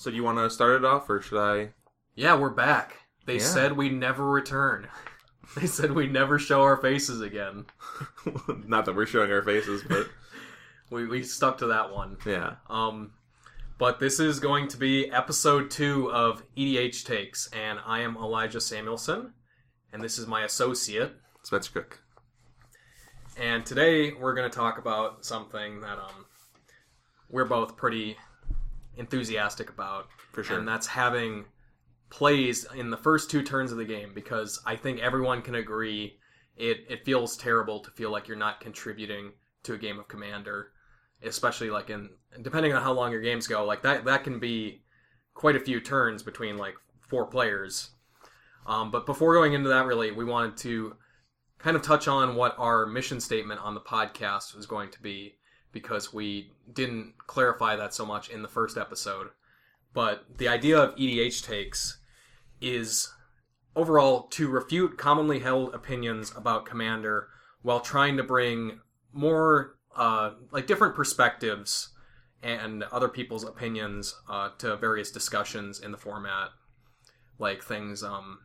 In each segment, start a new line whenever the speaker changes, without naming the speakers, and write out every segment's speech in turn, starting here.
So do you want to start it off, or should I?
Yeah, we're back. They
Yeah.
said we never return. They said we never show our faces again.
Not that we're showing our faces, but
We we stuck to that one.
yeah.
Um, but this is going to be episode two of EDH takes, and I am Elijah Samuelson, and this is my associate.
Spencer Cook.
And today we're going to talk about something that um we're both pretty enthusiastic about,
For sure.
and that's having plays in the first two turns of the game because I think everyone can agree it it feels terrible to feel like you're not contributing to a game of Commander, especially like in depending on how long your games go, like that that can be quite a few turns between like four players. Um, but before going into that, really, we wanted to kind of touch on what our mission statement on the podcast was going to be because we didn't clarify that so much in the first episode. But the idea of EDH takes is overall to refute commonly held opinions about Commander while trying to bring more uh, like different perspectives and other people's opinions uh, to various discussions in the format, like things um,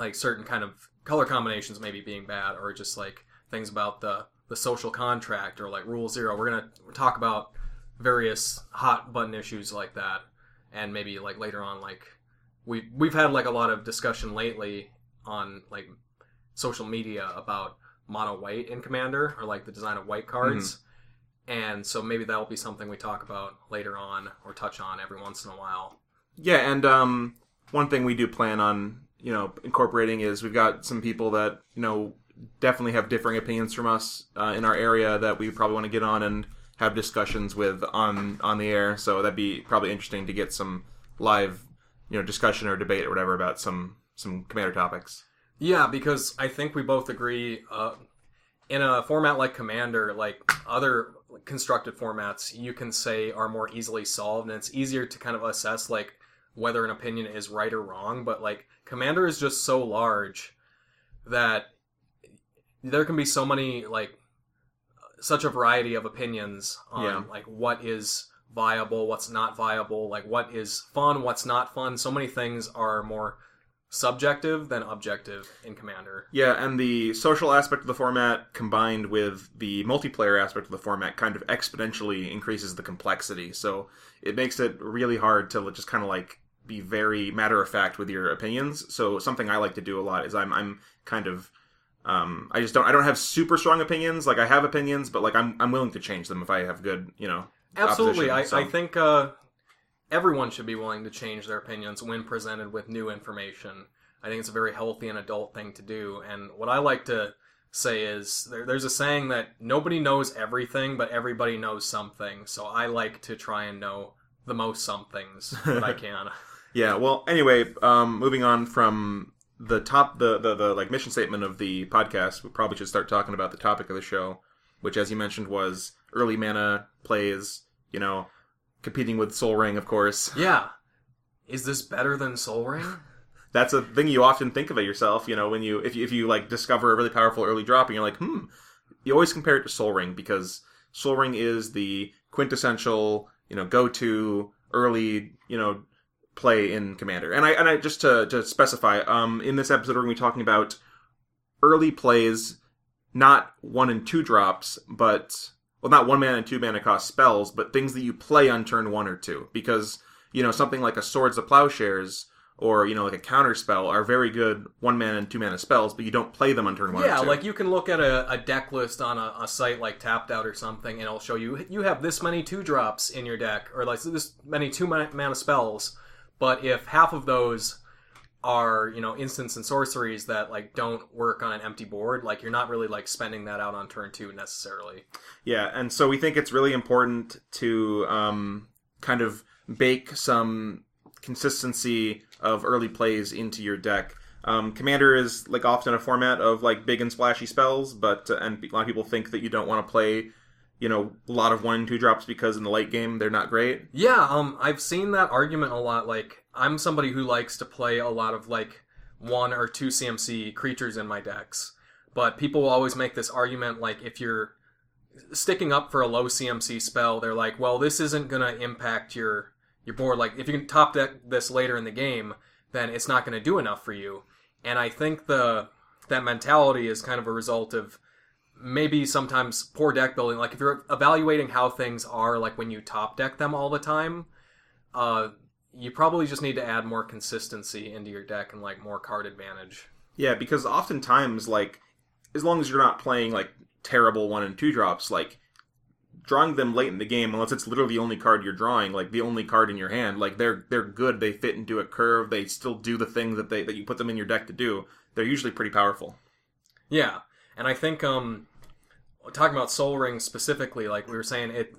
like certain kind of color combinations maybe being bad, or just like things about the the social contract or like Rule Zero. We're gonna talk about various hot button issues like that, and maybe like later on, like we we've had like a lot of discussion lately on like social media about mono white in Commander or like the design of white cards. And so maybe that'll be something we talk about later on or touch on every once in a while.
Yeah, and um, one thing we do plan on, you know, incorporating is we've got some people that you know definitely have differing opinions from us uh, in our area that we probably want to get on and have discussions with on on the air. So that'd be probably interesting to get some live, you know, discussion or debate or whatever about some some commander topics.
Yeah, because I think we both agree uh, in a format like Commander, like other constructed formats, you can say are more easily solved, and it's easier to kind of assess like whether an opinion is right or wrong. But like Commander is just so large that there can be so many like such a variety of opinions on
Yeah.
like what is viable, what's not viable, like what is fun, what's not fun. So many things are more subjective than objective in Commander.
Yeah, and the social aspect of the format combined with the multiplayer aspect of the format kind of exponentially increases the complexity. So it makes it really hard to just kind of like be very matter of fact with your opinions. So something I like to do a lot is I'm I'm kind of um, I just don't I don't have super strong opinions. Like I have opinions, but like I'm I'm willing to change them if I have good you know
Absolutely, I,
opposition,
I think uh, everyone should be willing to change their opinions when presented with new information. I think it's a very healthy and adult thing to do. And what I like to say is there, there's a saying that nobody knows everything, but everybody knows something. So I like to try and know the most somethings that I can.
Yeah. Well, anyway, um, moving on from the top, the, the the like mission statement of the podcast, we probably should start talking about the topic of the show, which, as you mentioned, was early mana plays. You know, competing with Soul Ring, of course.
yeah. Is this better than Soul Ring?
That's a thing you often think of it yourself. You know, when you if you if you like discover a really powerful early drop, and you're like, hmm, you always compare it to Soul Ring because Soul Ring is the quintessential, you know, go to early, you know, play in Commander. And I and I just to to specify, um, in this episode we're going to be talking about early plays, not one and two drops, but well, not one mana and two mana cost spells, but things that you play on turn one or two. Because you know something like a Swords to Plowshares or you know like a counter spell are very good one mana and two mana spells, but you don't play them on turn one.
Yeah,
or two.
like you can look at a, a deck list on a, a site like Tapped Out or something, and it'll show you you have this many two drops in your deck, or like this many two mana mana spells. But if half of those are you know instants and sorceries that like don't work on an empty board, like you're not really like spending that out on turn two necessarily.
Yeah, and so we think it's really important to um, kind of bake some consistency of early plays into your deck. Um, Commander is like often a format of like big and splashy spells, but uh, and a lot of people think that you don't want to play, you know, a lot of one and two drops because in the late game they're not great.
Yeah, um, I've seen that argument a lot. Like, I'm somebody who likes to play a lot of like one or two CMC creatures in my decks, but people will always make this argument like if you're sticking up for a low CMC spell, they're like, well, this isn't gonna impact your you're board. Like if you can top deck this later in the game, then it's not to do enough for you. And I think the that mentality is kind of a result of maybe sometimes poor deck building. Like if you're evaluating how things are, like when you top deck them all the time, uh, you probably just need to add more consistency into your deck and like more card advantage.
Yeah, because oftentimes, like, as long as you're not playing like terrible one and two drops, like drawing them late in the game, unless it's literally the only card you're drawing, like the only card in your hand, like they're they're good. They fit into a curve. They still do the thing that they that you put them in your deck to do. They're usually pretty powerful.
Yeah, and I think um, talking about Soul Ring specifically, like we were saying, it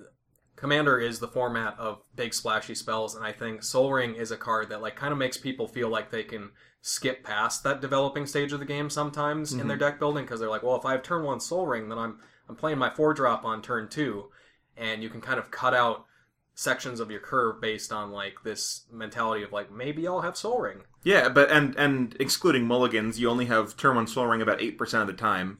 Commander is the format of big splashy spells, and I think Soul Ring is a card that like kind of makes people feel like they can skip past that developing stage of the game sometimes in their deck building because they're like, well, if I have turn one Soul Ring, then I'm I'm playing my four drop on turn two, and you can kind of cut out sections of your curve based on like this mentality of like maybe I'll have Soul Ring.
Yeah, but and and excluding mulligans, you only have turn one soul ring about eight percent of the time.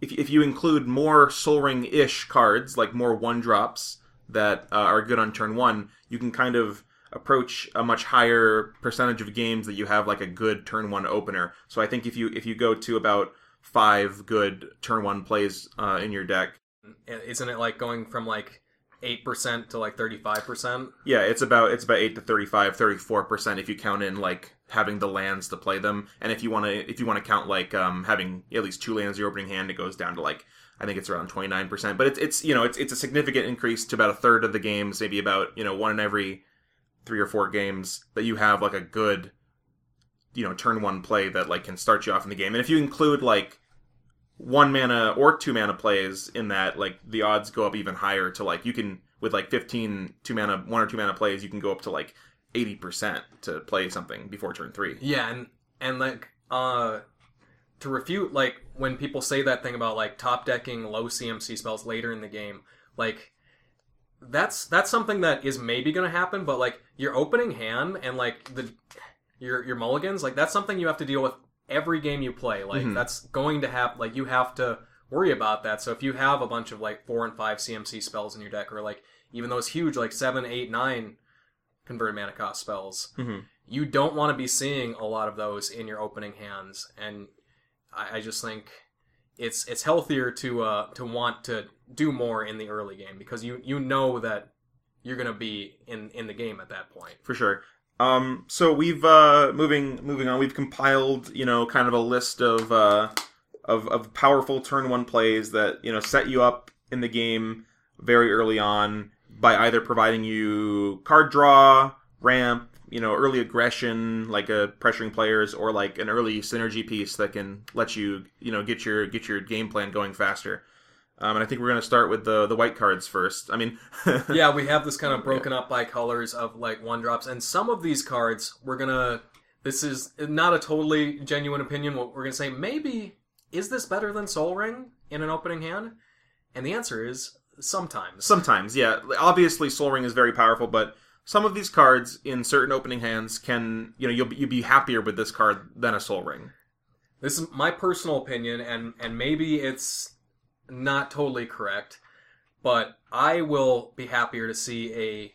If if you include more soul ring ish cards, like more one drops that uh, are good on turn one, you can kind of approach a much higher percentage of games that you have like a good turn one opener. So I think if you if you go to about five good turn one plays uh, in your deck,
Isn't it like going from like eight percent to like thirty five percent?
Yeah, it's about it's about 8 to 35, 34% if you count in like having the lands to play them. And if you want to if you want to count like um having at least two lands in your opening hand, it goes down to like I think it's around 29%, but it's it's you know, it's it's a significant increase to about a third of the games, maybe about, you know, one in every 3 or 4 games that you have like a good you know, turn one play that like can start you off in the game. And if you include like one mana or two mana plays in that, like the odds go up even higher to like you can with like 15 two mana one or two mana plays, you can go up to like 80% to play something before turn 3.
Yeah, and and like uh to refute like when people say that thing about like top decking low CMC spells later in the game, like that's that's something that is maybe going to happen, but like your opening hand and like the your your mulligans, like that's something you have to deal with every game you play. Like
Mhm.
that's going to happen. Like you have to worry about that. So if you have a bunch of like four and five CMC spells in your deck, or like even those huge like seven, eight, nine converted mana cost spells,
Mhm.
you don't want to be seeing a lot of those in your opening hands. And I, I just think it's it's healthier to uh to want to do more in the early game because you you know that you're gonna be in in the game at that point.
For sure. Um so we've uh moving moving on, we've compiled, you know, kind of a list of uh of of powerful turn 1 plays that, you know, set you up in the game very early on by either providing you card draw, ramp, you know, early aggression, like a pressuring players, or like an early synergy piece that can let you, you know, get your get your game plan going faster. Um, and I think we're going to start with the the white cards first. I mean,
yeah, we have this kind of broken up by colors of like one drops, and some of these cards we're gonna. This is not a totally genuine opinion. What we're gonna say, maybe is this better than Soul Ring in an opening hand? And the answer is sometimes.
Sometimes, yeah. Obviously, Soul Ring is very powerful, but some of these cards in certain opening hands can, you know, you'll be, you'll be happier with this card than a Soul Ring.
This is my personal opinion, and and maybe it's not totally correct, but I will be happier to see a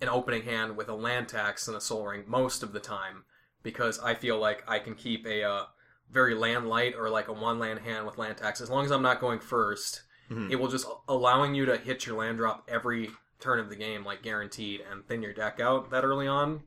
an opening hand with a land tax than a soul ring most of the time because I feel like I can keep a uh, very land light or like a one land hand with land tax as long as I'm not going 1st
Mhm.
It will just allowing you to hit your land drop every turn of the game, like guaranteed, and thin your deck out that early on.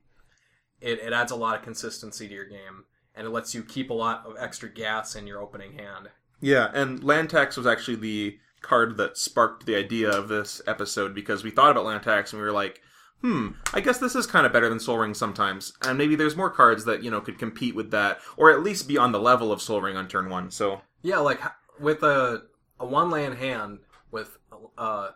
It, it adds a lot of consistency to your game, and it lets you keep a lot of extra gas in your opening hand.
Yeah, and Land Tax was actually the card that sparked the idea of this episode because we thought about Land Tax and we were like, hmm, I guess this is kind of better than Soul Ring sometimes. And maybe there's more cards that, you know, could compete with that, or at least be on the level of Soul Ring on turn one. So,
Yeah, like with a a one land hand with uh,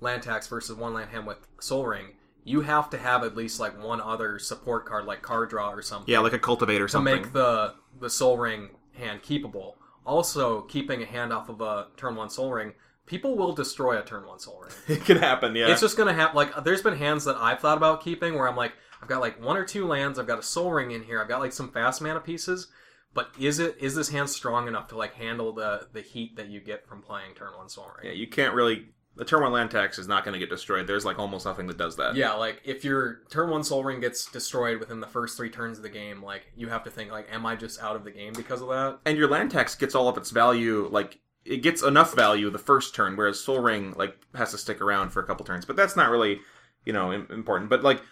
land tax versus one land hand with Soul Ring, you have to have at least like one other support card, like card draw or something,
yeah, like a Cultivate or something to
make the the Soul Ring hand keepable. Also, keeping a hand off of a turn one Soul Ring, people will destroy a turn one Soul Ring.
it can happen, yeah.
It's just gonna happen. like there's been hands that I've thought about keeping where I'm like I've got like one or two lands, I've got a Soul Ring in here, I've got like some fast mana pieces, but is it is this hand strong enough to like handle the the heat that you get from playing turn one Soul Ring?
Yeah, you can't really the turn one land tax is not going to get destroyed. There's like almost nothing that does that.
Yeah, like if your turn one Soul Ring gets destroyed within the first three turns of the game, like you have to think like, am I just out of the game because of that?
and your land tax gets all of its value like it gets enough value the first turn whereas soul ring like has to stick around for a couple turns but that's not really you know important but like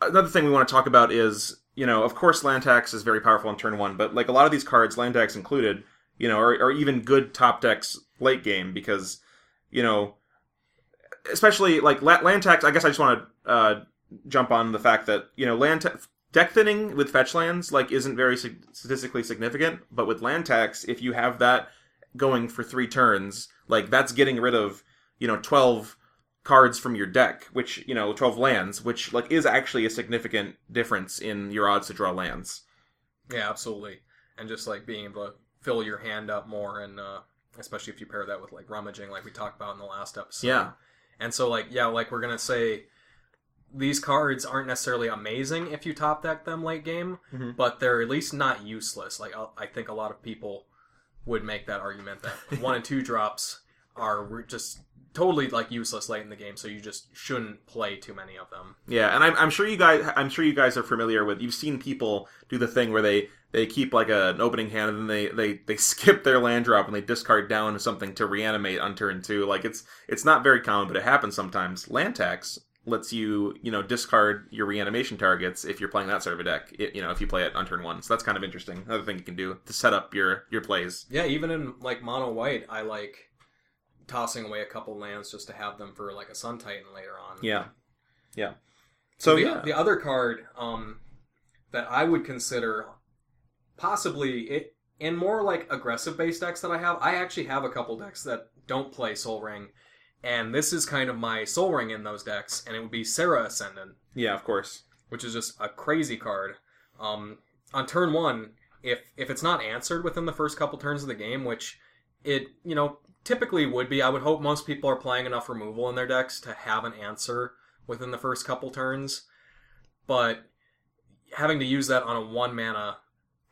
another thing we want to talk about is you know of course land tax is very powerful in turn one but like a lot of these cards land tax included you know are, are even good top decks late game because you know especially like land tax i guess i just want to uh, jump on the fact that you know land ta- deck thinning with fetch lands like isn't very statistically significant but with land tax if you have that going for three turns like that's getting rid of you know 12 cards from your deck which you know 12 lands which like is actually a significant difference in your odds to draw lands
Yeah, absolutely. And just like being able to fill your hand up more, and uh, especially if you pair that with like rummaging, like we talked about in the last episode.
Yeah.
And so, like, yeah, like we're gonna say these cards aren't necessarily amazing if you top deck them late game,
Mhm.
but they're at least not useless. Like, I I think a lot of people would make that argument that one and two drops are just totally like useless late in the game, so you just shouldn't play too many of them.
Yeah, and I'm, I'm sure you guys I'm sure you guys are familiar with you've seen people do the thing where they they keep like a, an opening hand and then they, they they skip their land drop and they discard down something to reanimate on turn two. Like it's it's not very common, but it happens sometimes. Land tax lets you you know discard your reanimation targets if you're playing that sort of a deck. It, you know if you play it on turn one, so that's kind of interesting. Another thing you can do to set up your your plays.
Yeah, even in like mono white, I like tossing away a couple lands just to have them for like a Sun Titan later on.
Yeah, yeah. So
the,
yeah,
the other card um, that I would consider possibly it in more like aggressive base decks that I have, I actually have a couple decks that don't play Soul Ring, and this is kind of my Soul Ring in those decks, and it would be Serra Ascendant,
yeah, of course.
which is just a crazy card. Um, on turn one, if if it's not answered within the first couple turns of the game, which it you know typically would be, I would hope most people are playing enough removal in their decks to have an answer within the first couple turns. But having to use that on a one mana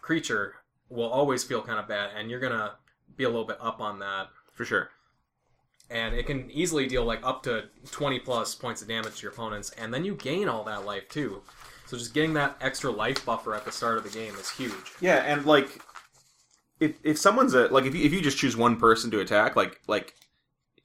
creature will always feel kind of bad, and you're gonna be a little bit up on that.
For sure.
And it can easily deal like up to 20 plus points of damage to your opponents, and then you gain all that life too. So just getting that extra life buffer at the start of the game is huge.
Yeah, and like if if someone's a like if you if you just choose one person to attack, like like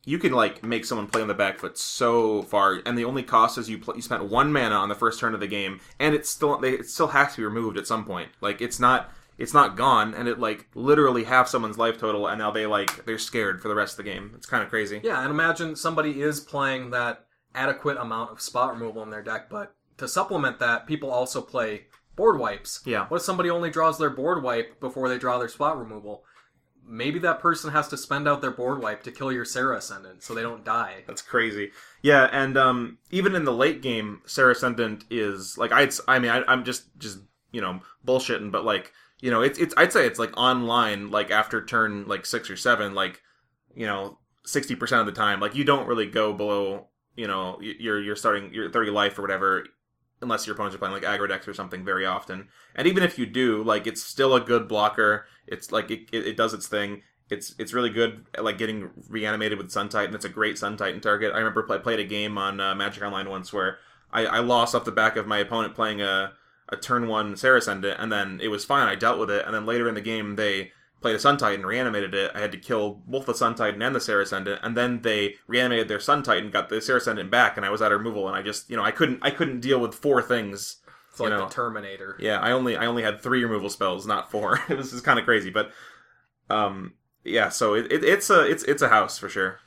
you can like make someone play on the back foot so far, and the only cost is you you spent one mana on the first turn of the game, and it's still they, it still has to be removed at some point. Like it's not it's not gone, and it like literally half someone's life total, and now they like they're scared for the rest of the game. It's kind of crazy.
Yeah, and imagine somebody is playing that adequate amount of spot removal in their deck, but to supplement that, people also play board wipes.
Yeah.
What if somebody only draws their board wipe before they draw their spot removal? Maybe that person has to spend out their board wipe to kill your Serra Ascendant so they don't die.
That's crazy. Yeah, and um, even in the late game, Serra Ascendant is like I'd I mean I, I'm just just you know bullshitting, but like you know it's it's I'd say it's like online like after turn like six or seven like you know sixty percent of the time like you don't really go below you know you're you're starting your thirty life or whatever unless your opponents are playing like aggro decks or something very often. And even if you do, like it's still a good blocker. It's like it, it, it does its thing. It's it's really good at like getting reanimated with Sun Titan. It's a great Sun Titan target. I remember I played a game on uh, Magic Online once where I, I lost off the back of my opponent playing a a turn one Serra Ascendant, and then it was fine. I dealt with it, and then later in the game they played a Sun Titan, reanimated it. I had to kill both the Sun Titan and the Serra Ascendant, and then they reanimated their Sun Titan, got the Serra Ascendant back, and I was of removal, and I just you know I couldn't I couldn't deal with four things.
It's like
you know.
the Terminator.
Yeah, I only I only had three removal spells, not four. it was just kind of crazy, but um yeah, so it, it, it's a it's it's a house for sure.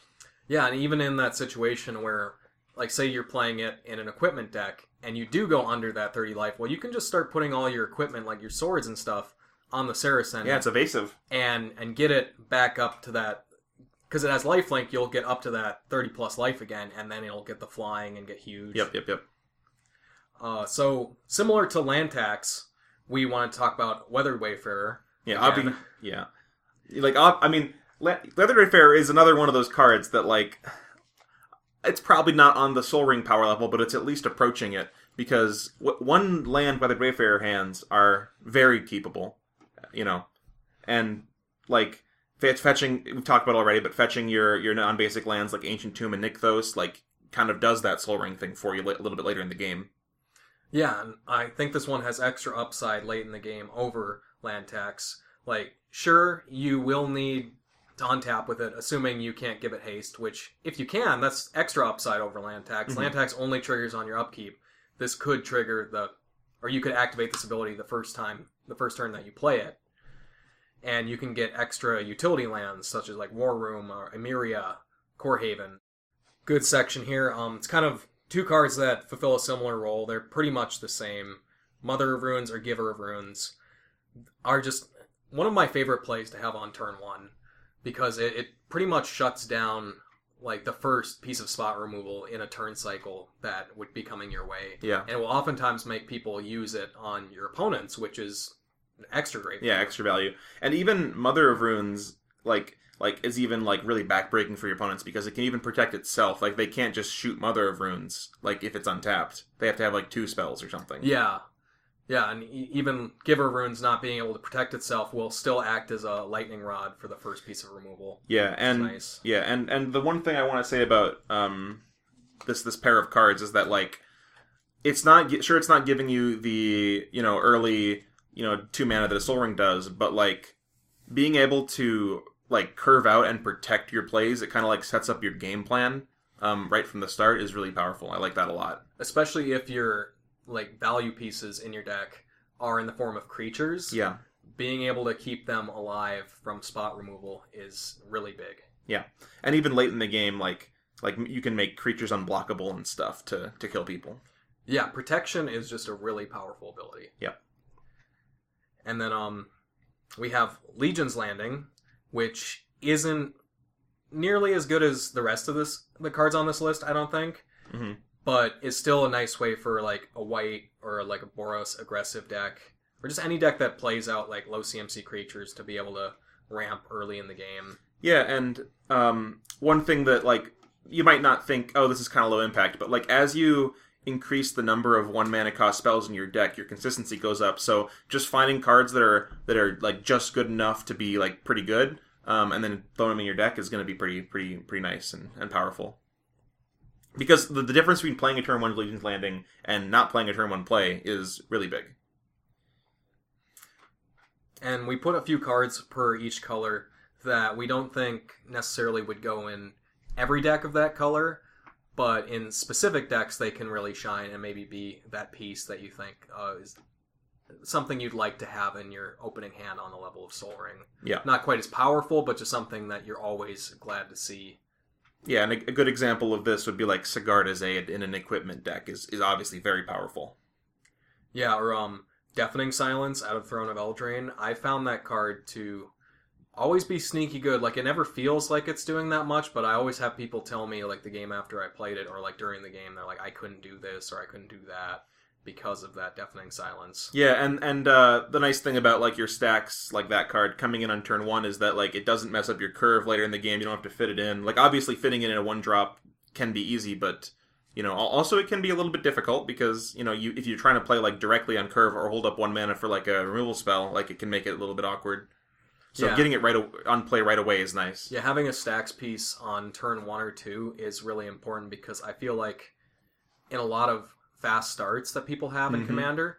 Yeah, and even in that situation where, like, say you're playing it in an equipment deck and you do go under that 30 life, well, you can just start putting all your equipment, like your swords and stuff, on the Saracen
Yeah, it's evasive.
and and get it back up to that. Because it has lifelink, you'll get up to that 30 plus life again, and then it'll get the flying and get huge.
Yep, yep, yep.
Uh, so, similar to land tax, we want to talk about Weathered Wayfarer.
Yeah,
Again.
Obby, yeah. Like I mean, Le- Fair is another one of those cards that like it's probably not on the Soul Ring power level, but it's at least approaching it because w- one land Weathered Wayfarer hands are very keepable, you know, and like Fe- fetching we've talked about already, but fetching your your non basic lands like Ancient Tomb and Nykthos like kind of does that Soul Ring thing for you li- a little bit later in the game.
Yeah, and I think this one has extra upside late in the game over land tax. Like, sure, you will need to untap with it, assuming you can't give it haste, which, if you can, that's extra upside over land tax.
Mhm.
Land tax only triggers on your upkeep. This could trigger the, or you could activate this ability the first time, the first turn that you play it. And you can get extra utility lands, such as like War Room or Emeria, Core Haven. Good section here. Um, it's kind of two cards that fulfill a similar role. They're pretty much the same. Mother of Runes or Giver of Runes are just one of my favorite plays to have on turn one because it, it pretty much shuts down like the first piece of spot removal in a turn cycle that would be coming your way.
Yeah.
And it will oftentimes make people use it on your opponents, which is extra great.
Yeah, extra value. And even Mother of Runes, like like is even like really backbreaking for your opponents because it can even protect itself. Like they can't just shoot Mother of Runes like if it's untapped. They have to have like two spells or something.
Yeah. Yeah, and e- even Giver of Runes not being able to protect itself will still act as a lightning rod for the first piece of removal.
Yeah, and
nice.
yeah, and and the one thing I want to say about um this this pair of cards is that like it's not sure it's not giving you the you know early you know two mana that a Soul Ring does, but like being able to like curve out and protect your plays, it kind of like sets up your game plan um, right from the start is really powerful. I like that a lot.
Especially if your like value pieces in your deck are in the form of creatures.
Yeah,
Being able to keep them alive from spot removal is really big.
yeah, and even late in the game, like like you can make creatures unblockable and stuff to to kill people.
Yeah, protection is just a really powerful ability.
Yep.
And then um we have Legion's Landing, which isn't nearly as good as the rest of this the cards on this list, I don't think.
hmm
But it's still a nice way for like a white or like a Boros aggressive deck. Or just any deck that plays out like low CMC creatures to be able to ramp early in the game.
Yeah, and um, one thing that like you might not think, oh, this is kind of low impact, but like as you increase the number of one mana cost spells in your deck, your consistency goes up. So just finding cards that are that are like just good enough to be like pretty good, um, and then throwing them in your deck is going to be pretty pretty pretty nice and, and powerful. Because the, the difference between playing a turn one Legion's Landing and not playing a turn one play is really big.
And we put a few cards per each color that we don't think necessarily would go in every deck of that color, but in specific decks they can really shine and maybe be that piece that you think uh, is something you'd like to have in your opening hand on the level of Soul Ring.
Yeah.
Not quite as powerful, but just something that you're always glad to see.
Yeah, and a, a good example of this would be like Sigarda's Aid in an equipment deck is, is obviously very powerful.
Yeah, or um, Deafening Silence out of Throne of Eldraine. I found that card to always be sneaky good. Like it never feels like it's doing that much, but I always have people tell me like the game after I played it or like during the game, they're like, I couldn't do this or I couldn't do that because of that Deafening Silence.
Yeah, and and uh, the nice thing about like your stax, like that card coming in on turn one, is that like it doesn't mess up your curve later in the game. You don't have to fit it in. Like obviously, fitting it in a one drop can be easy, but you know also it can be a little bit difficult because you know you if you're trying to play like directly on curve or hold up one mana for like a removal spell, like it can make it a little bit awkward. So
Yeah.
getting it right on play right away is nice.
Yeah, having a stax piece on turn one or two is really important because I feel like in a lot of fast starts that people have in
Mhm.
Commander,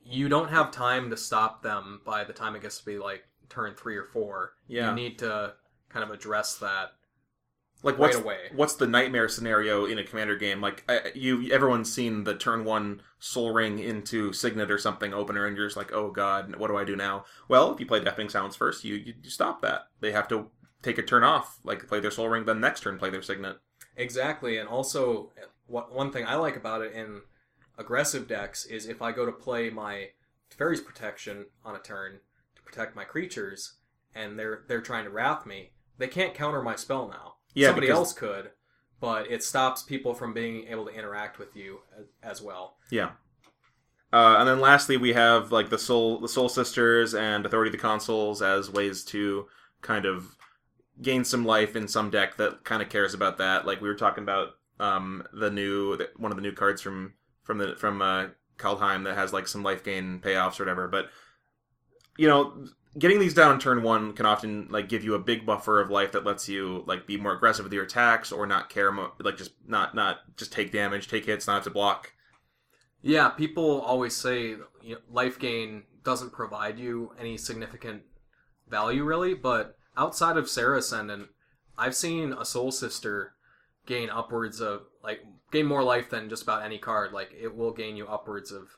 you don't have time to stop them by the time it gets to be like turn three or four.
Yeah.
You need to kind of address that
Like
right
what's
away.
what's the nightmare scenario in a commander game? Like I, you, everyone's seen the turn one Soul Ring into Signet or something opener, and you're just like, oh god, what do I do now? Well, if you play Deafening sounds first, you, you you stop that. They have to take a turn off, like play their Soul Ring, then next turn play their Signet.
Exactly, and also what one thing I like about it in aggressive decks is if I go to play my Teferi's Protection on a turn to protect my creatures, and they're they're trying to wrath me, they can't counter my spell now.
Yeah,
Somebody
because-
else could, but it stops people from being able to interact with you as, as well.
Yeah. Uh, and then lastly, we have like the Soul the Soul Sisters and Authority of the Consuls as ways to kind of gain some life in some deck that kind of cares about that. Like we were talking about um, the new the- one of the new cards from from the from uh, Kaldheim that has like some life gain payoffs or whatever. But you know, getting these down in turn one can often like give you a big buffer of life that lets you like be more aggressive with your attacks or not care mo- like just not not just take damage, take hits, not have to block.
Yeah, people always say you know, life gain doesn't provide you any significant value, really. But outside of Serra Ascendant, I've seen a Soul Sister gain upwards of like gain more life than just about any card. Like it will gain you upwards of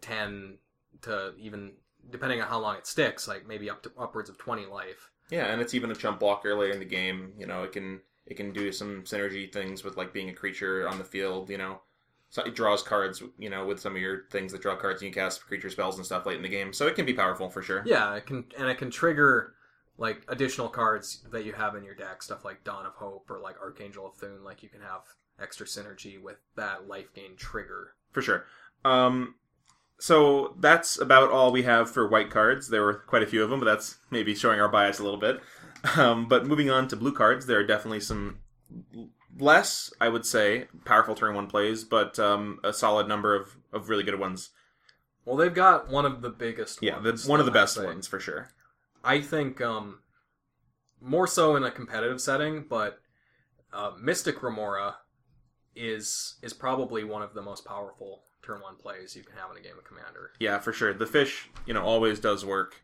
ten to even depending on how long it sticks, like maybe up to upwards of twenty life.
Yeah, and it's even a chump blocker later in the game. You know, it can it can do some synergy things with like being a creature on the field. You know, so it draws cards. You know, with some of your things that draw cards, and you cast creature spells and stuff late in the game. So it can be powerful for sure.
Yeah, it can and it can trigger like additional cards that you have in your deck, stuff like Dawn of Hope or like Archangel of Thune. Like you can have extra synergy with that life gain trigger.
for sure. Um, so that's about all we have for white cards. There were quite a few of them, but that's maybe showing our bias a little bit. Um, but moving on to blue cards, there are definitely some less, I would say, powerful turn one plays, but um, a solid number of, of really good ones.
Well, they've got one of the biggest.
Yeah, the, one of the best ones for sure.
I think um, more so in a competitive setting, but uh, Mystic Remora is is probably one of the most powerful turn one plays you can have in a game of Commander.
Yeah, for sure. The fish, you know, always does work.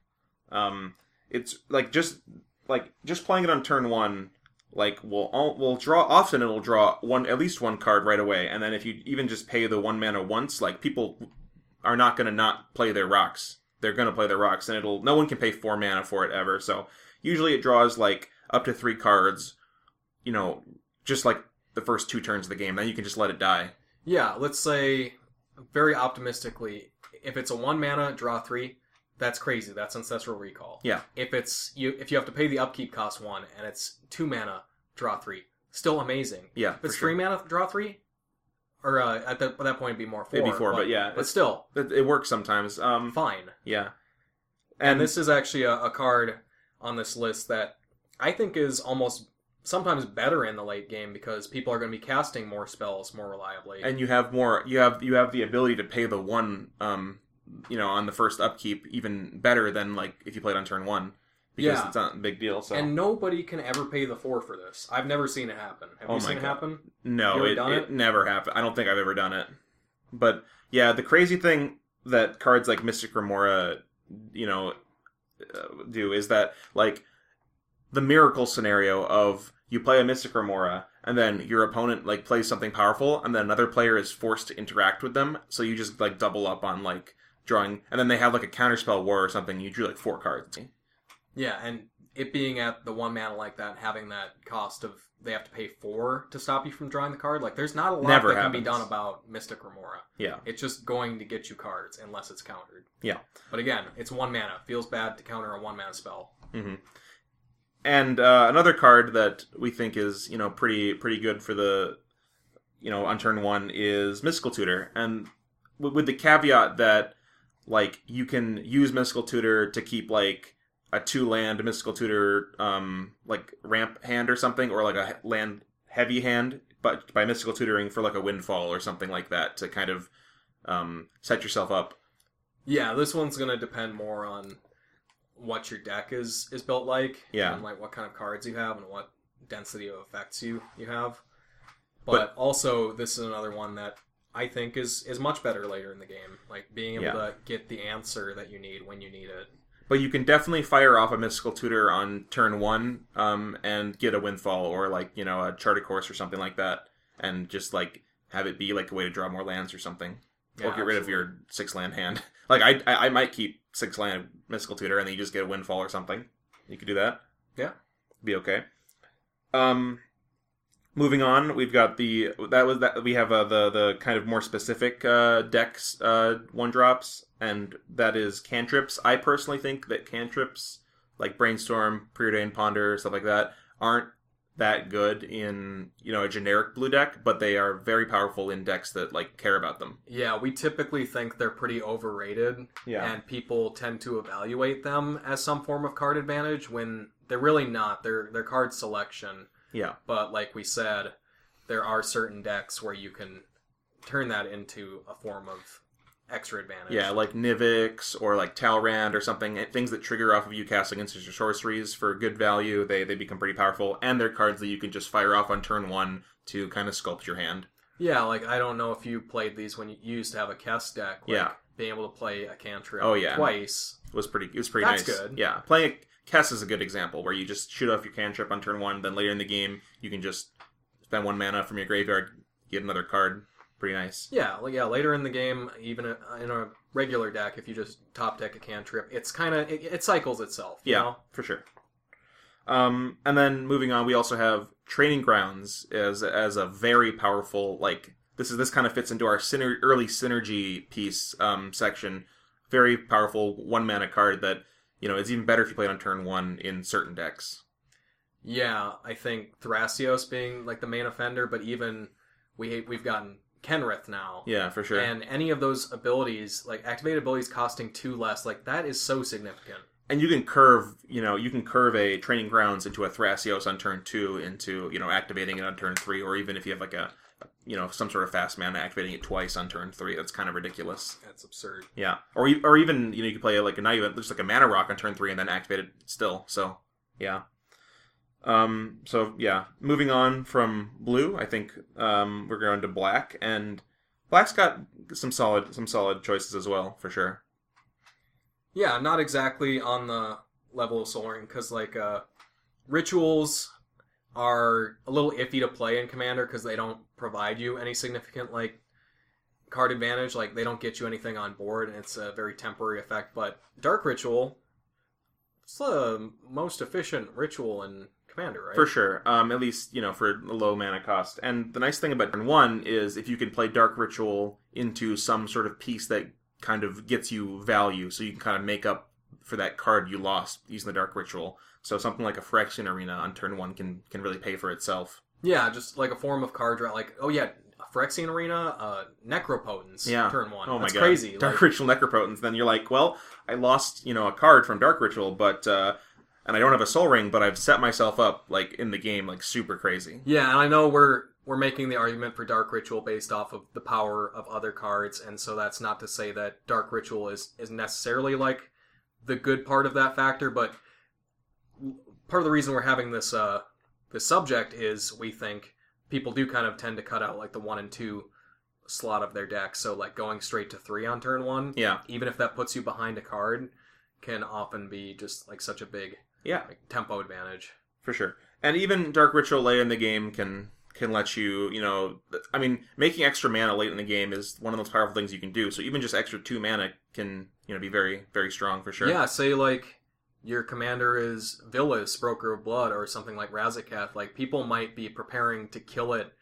Um, it's like just like just playing it on turn one, like we'll will draw. Often it'll draw one at least one card right away, and then if you even just pay the one mana once, like people are not going to not play their rocks. They're going to play their rocks, and it'll no one can pay four mana for it ever. So usually it draws like up to three cards. You know, just like the first two turns of the game. Then you can just let it die.
Yeah, let's say very optimistically, if it's a one mana draw three, that's crazy. That's ancestral recall.
Yeah.
If it's you, if you have to pay the upkeep cost one and it's two mana draw three, still amazing.
Yeah,
If it's
sure.
three mana draw three, or uh, at, that at that point it'd be more four.
It'd be four, but yeah,
but still
It, it works sometimes. Um,
fine.
yeah.
And this is actually a, a card on this list that I think is almost sometimes better in the late game because people are going to be casting more spells more reliably.
and you have more you have you have the ability to pay the one um you know on the first upkeep even better than like if you played on turn one because
Yeah.
it's not a big deal so
And nobody can ever pay the four for this. I've never seen it happen. Have
Oh
you seen it happen?
no it, it
it?
never happened i don't think i've ever done it but yeah the crazy thing that cards like mystic remora you know uh, do is that like the miracle scenario of you play a mystic remora and then your opponent like plays something powerful and then another player is forced to interact with them so you just like double up on like drawing and then they have like a counterspell war or something you drew like four cards
Yeah, and it being at the one mana like that, having that cost of they have to pay four to stop you from drawing the card. Like, there's not a lot
Never
that can be done about Mystic Remora.
yeah
It's just going to get you cards unless it's countered.
Yeah.
But again, it's one mana. Feels bad to counter a one mana spell.
hmm And uh, another card that we think is you know pretty pretty good for the you know on turn one is Mystical Tutor, and w- with the caveat that like you can use Mystical Tutor to keep like a two land Mystical Tutor um like ramp hand or something, or like a land heavy hand, but by Mystical Tutoring for like a windfall or something like that to kind of um, set yourself up.
Yeah, this one's gonna depend more on what your deck is is built like.
Yeah.
And like what kind of cards you have and what density of effects you you have. But,
But-
also this is another one that I think is is much better later in the game. Like being able
Yeah.
to get the answer that you need when you need it.
But you can definitely fire off a mystical tutor on turn one, um, and get a windfall or like you know a charted course or something like that, and just like have it be like a way to draw more lands or something, or
Yeah,
get rid of your six land hand. Like I, I, I might keep six land mystical tutor, and then you just get a windfall or something. You could do that.
Yeah.
be okay. Um, moving on, we've got the that was that we have uh, the the kind of more specific uh, decks uh, one drops, and that is cantrips. I personally think that cantrips like brainstorm, preordain, ponder, stuff like that aren't that good in you know a generic blue deck, but they are very powerful in decks that like care about them.
Yeah, we typically think they're pretty overrated Yeah, and people tend to evaluate them as some form of card advantage when they're really not. They're they're card selection.
Yeah,
But like we said, there are certain decks where you can turn that into a form of extra advantage.
Yeah, like Nivix or like Talrand or something. eh, Things that trigger off of you casting instant or sorceries for good value. They they become pretty powerful, and they're cards that you can just fire off on turn one to kind of sculpt your hand.
Yeah, like I don't know if you played these when you used to have a Kess deck. Like,
Yeah.
Being able to play a cantrip
Oh, yeah.
twice.
Was pretty. It was pretty
That's
nice.
good.
Yeah, playing Kess is a good example where you just shoot off your cantrip on turn one. Then later in the game, you can just spend one mana from your graveyard, get another card. Pretty nice.
Yeah, like, yeah. Later in the game, even in a regular deck, if you just top deck a cantrip, it's kind of it, it cycles itself. you
Yeah,
know?
for sure. Um, and then moving on, we also have Training Grounds as as a very powerful like this is this kind of fits into our syner- early synergy piece um, section. Very powerful one mana card that you know it's even better if you play it on turn one in certain decks.
Yeah, I think Thrasios being like the main offender, but even we we've gotten Kenrith now.
Yeah, for sure.
And any of those abilities, like activated abilities costing two less, like that is so significant.
And you can curve you know you can curve a training grounds into a thrasios on turn two into you know activating it on turn three or even if you have like a you know some sort of fast mana activating it twice on turn three. That's kind of ridiculous.
That's absurd.
yeah. Or or even you know you could play like a now you have just like a mana rock on turn three and then activate it still. So yeah. Um so yeah. Moving on from blue i think um we're going to black and black's got some solid some solid choices as well for sure
Yeah, not exactly on the level of Soul Ring because like uh, rituals are a little iffy to play in Commander because they don't provide you any significant like card advantage. Like they don't get you anything on board, and it's a very temporary effect. But Dark Ritual, it's the most efficient ritual in Commander, right?
For sure. Um, at least, you know, for a low mana cost. And the nice thing about turn one is if you can play Dark Ritual into some sort of piece that kind of gets you value, so you can kind of make up for that card you lost using the Dark Ritual. So something like a Phyrexian Arena on turn one can can really pay for itself.
Yeah, just like a form of card draw. Like, oh yeah, Phyrexian Arena, uh, Necropotence,
Yeah.
turn one.
Oh
That's
my god.
crazy.
Dark
like,
Ritual Necropotence. Then you're like, well, I lost, you know, a card from Dark Ritual, but uh and I don't have a soul ring, but I've set myself up like in the game like super crazy.
Yeah, and I know we're we're making the argument for Dark Ritual based off of the power of other cards, and so that's not to say that Dark Ritual is is necessarily like the good part of that factor, but part of the reason we're having this uh this subject is we think people do kind of tend to cut out like the one and two slot of their deck, so like going straight to three on turn one,
Yeah.
even if that puts you behind a card, can often be just like such a big
Yeah.
like tempo advantage.
for sure. And even Dark Ritual late in the game can can let you, you know, I mean, making extra mana late in the game is one of those powerful things you can do. So even just extra two mana can, you know, be very very strong for sure.
Yeah, say like your commander is Vilis, Broker of Blood, or something like Razaketh. Like people might be preparing to kill it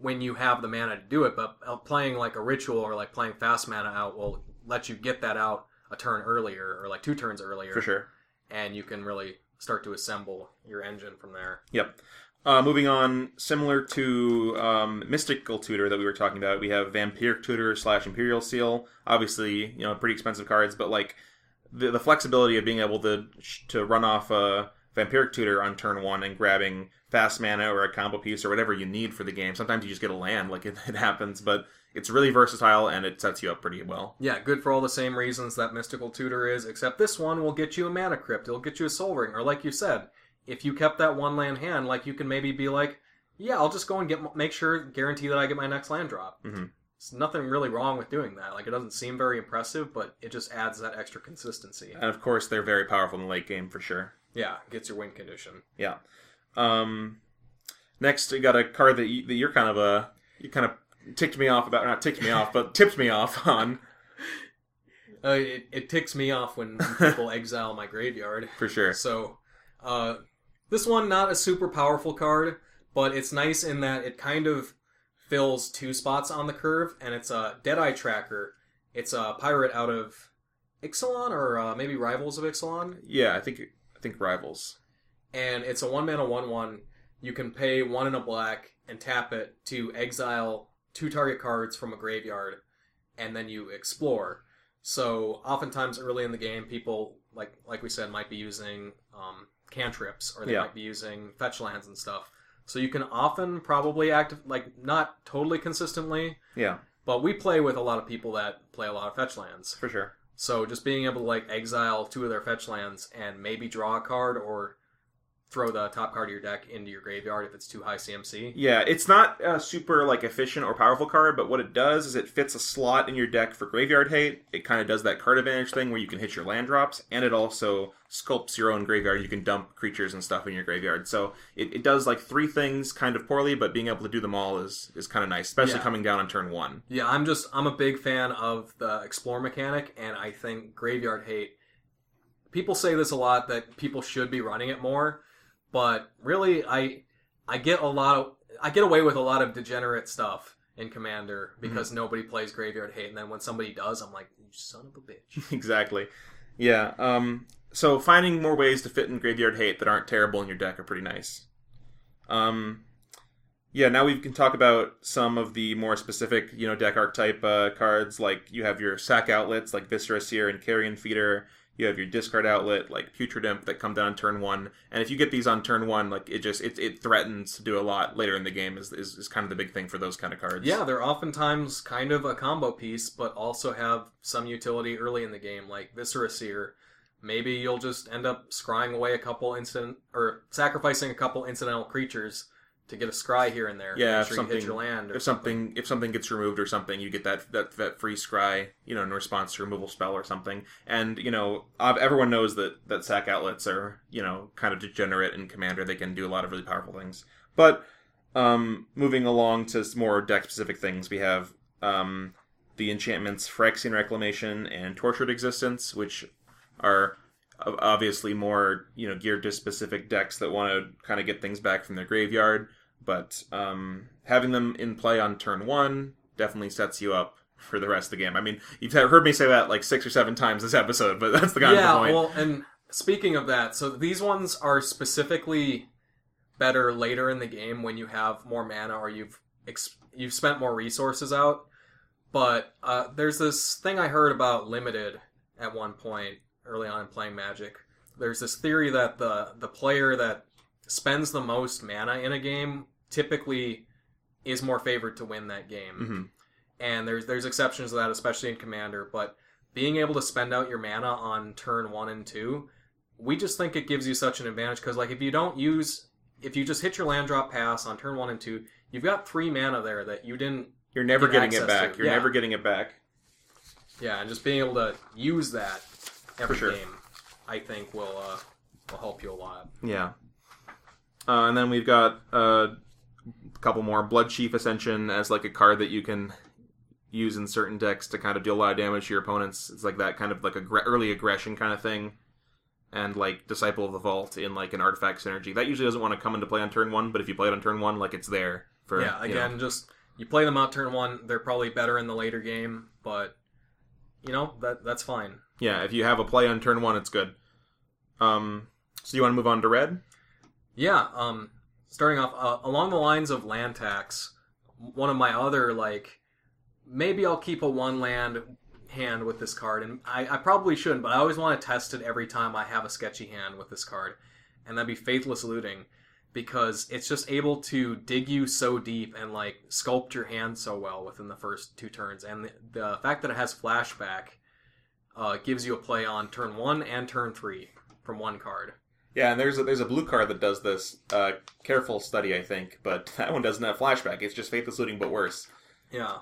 when you have the mana to do it, but uh, playing like a ritual or like playing fast mana out will let you get that out a turn earlier or like two turns earlier,
for sure.
and you can really start to assemble your engine from there.
Yep. Uh, moving on, similar to um, Mystical Tutor that we were talking about, we have Vampiric Tutor slash Imperial Seal. Obviously, you know, pretty expensive cards, but like the, the flexibility of being able to to run off a Vampiric Tutor on turn one and grabbing fast mana or a combo piece or whatever you need for the game. Sometimes you just get a land, like it, it happens, but it's really versatile and it sets you up pretty well.
Yeah, good for all the same reasons that Mystical Tutor is, except this one will get you a Mana Crypt, it'll get you a Soul Ring, or like you said, if you kept that one land hand, like you can maybe be like, yeah, I'll just go and get make sure guarantee that I get my next land drop.
Mhm.
There's nothing really wrong with doing that. Like it doesn't seem very impressive, but it just adds that extra consistency.
And of course, they're very powerful in the late game for sure.
Yeah, gets your win condition.
Yeah. Um, next, we got a card that, you, that you're kind of a you kind of ticked me off about, not ticked me off, but tipped me off on
Uh, it, it ticks me off when people exile my graveyard.
for sure.
So, uh, this one not a super powerful card, but it's nice in that it kind of fills two spots on the curve, and it's a Deadeye Tracker. It's a pirate out of Ixalan or uh, maybe Rivals of Ixalan,
Yeah, I think I think rivals.
and it's a one mana one one. You can pay one in a black and tap it to exile two target cards from a graveyard, and then you explore. So oftentimes early in the game, people like like we said might be using um, cantrips or they
Yeah.
might be using fetch lands and stuff. So you can often probably act like not totally consistently,
Yeah,
But we play with a lot of people that play a lot of fetch lands.
For sure.
So just being able to like exile two of their fetch lands and maybe draw a card or throw the top card of your deck into your graveyard if it's too high CMC.
Yeah, it's not a super like efficient or powerful card, but what it does is it fits a slot in your deck for graveyard hate. It kind of does that card advantage thing where you can hit your land drops, and it also sculpts your own graveyard. You can dump creatures and stuff in your graveyard. So it, it does like three things kind of poorly, but being able to do them all is is kind of nice, especially
Yeah.
coming down on turn one.
Yeah, I'm just I'm a big fan of the explore mechanic, and I think graveyard hate. People say this a lot that people should be running it more, but really, I I get a lot of I get away with a lot of degenerate stuff in Commander because nobody plays graveyard hate, and then when somebody does, I'm like, you son of a bitch.
exactly. Yeah. Um. So finding more ways to fit in graveyard hate that aren't terrible in your deck are pretty nice. Um. Yeah. Now we can talk about some of the more specific, you know, deck archetype uh, cards. Like you have your sack outlets, like Viscera Seer and Carrion Feeder. You have your discard outlet, like Putrid Imp, that come down on turn one. And if you get these on turn one, like it just it, it threatens to do a lot later in the game. Is, is is kind of the big thing for those kind of cards.
Yeah, they're oftentimes kind of a combo piece, but also have some utility early in the game, like Viscera Seer. Maybe you'll just end up scrying away a couple incident or sacrificing a couple incidental creatures to get a scry here and there.
Yeah, if
sure you
something-.
Or
if something if something gets removed or something, you get that that that free scry, you know, in response to removal spell or something. And you know, everyone knows that that sack outlets are you know kind of degenerate in commander. They can do a lot of really powerful things. But um, moving along to more deck specific things, we have um, the enchantments Phyrexian Reclamation and Tortured Existence, which are obviously more you know geared to specific decks that want to kind of get things back from their graveyard but um, having them in play on turn one definitely sets you up for the rest of the game. I mean, you've heard me say that like six or seven times this episode, but that's the kind
yeah,
of point.
well, and speaking of that, so these ones are specifically better later in the game when you have more mana or you've ex- you've spent more resources out. But uh, there's this thing I heard about limited at one point early on in playing Magic. There's this theory that the the player that spends the most mana in a game typically is more favored to win that game
Mhm.
and there's there's exceptions to that, especially in Commander. But being able to spend out your mana on turn one and two, we just think it gives you such an advantage because like if you don't use, if you just hit your land drop pass on turn one and two, you've got three mana there that you didn't.
You're never
get
getting it back.
to.
You're
Yeah.
never getting it back.
Yeah, and just being able to use that every
sure.
game, I think will uh, will help you a lot.
Yeah. Uh, and then we've got uh, a couple more Bloodchief Ascension as like a card that you can use in certain decks to kind of deal a lot of damage to your opponents. It's like that kind of like a aggr- early aggression kind of thing. And like Disciple of the Vault in like an artifact synergy. That usually doesn't want to come into play on turn one, but if you play it on turn one, like it's there for
yeah,
you know.
again, just you play them out turn one. They're probably better in the later game, but you know that that's fine.
Yeah, if you have a play on turn one, it's good. Um, so you want to move on to red?
Yeah, um, starting off uh, along the lines of land tax, one of my other like maybe I'll keep a one land hand with this card, and I, I probably shouldn't, but I always want to test it every time I have a sketchy hand with this card, and that'd be Faithless Looting, because it's just able to dig you so deep and like sculpt your hand so well within the first two turns, and the, the fact that it has flashback uh, gives you a play on turn one and turn three from one card.
Yeah, and there's a, there's a blue card that does this. Uh, careful study, I think, but that one doesn't have flashback. It's just faithless looting, but worse.
Yeah.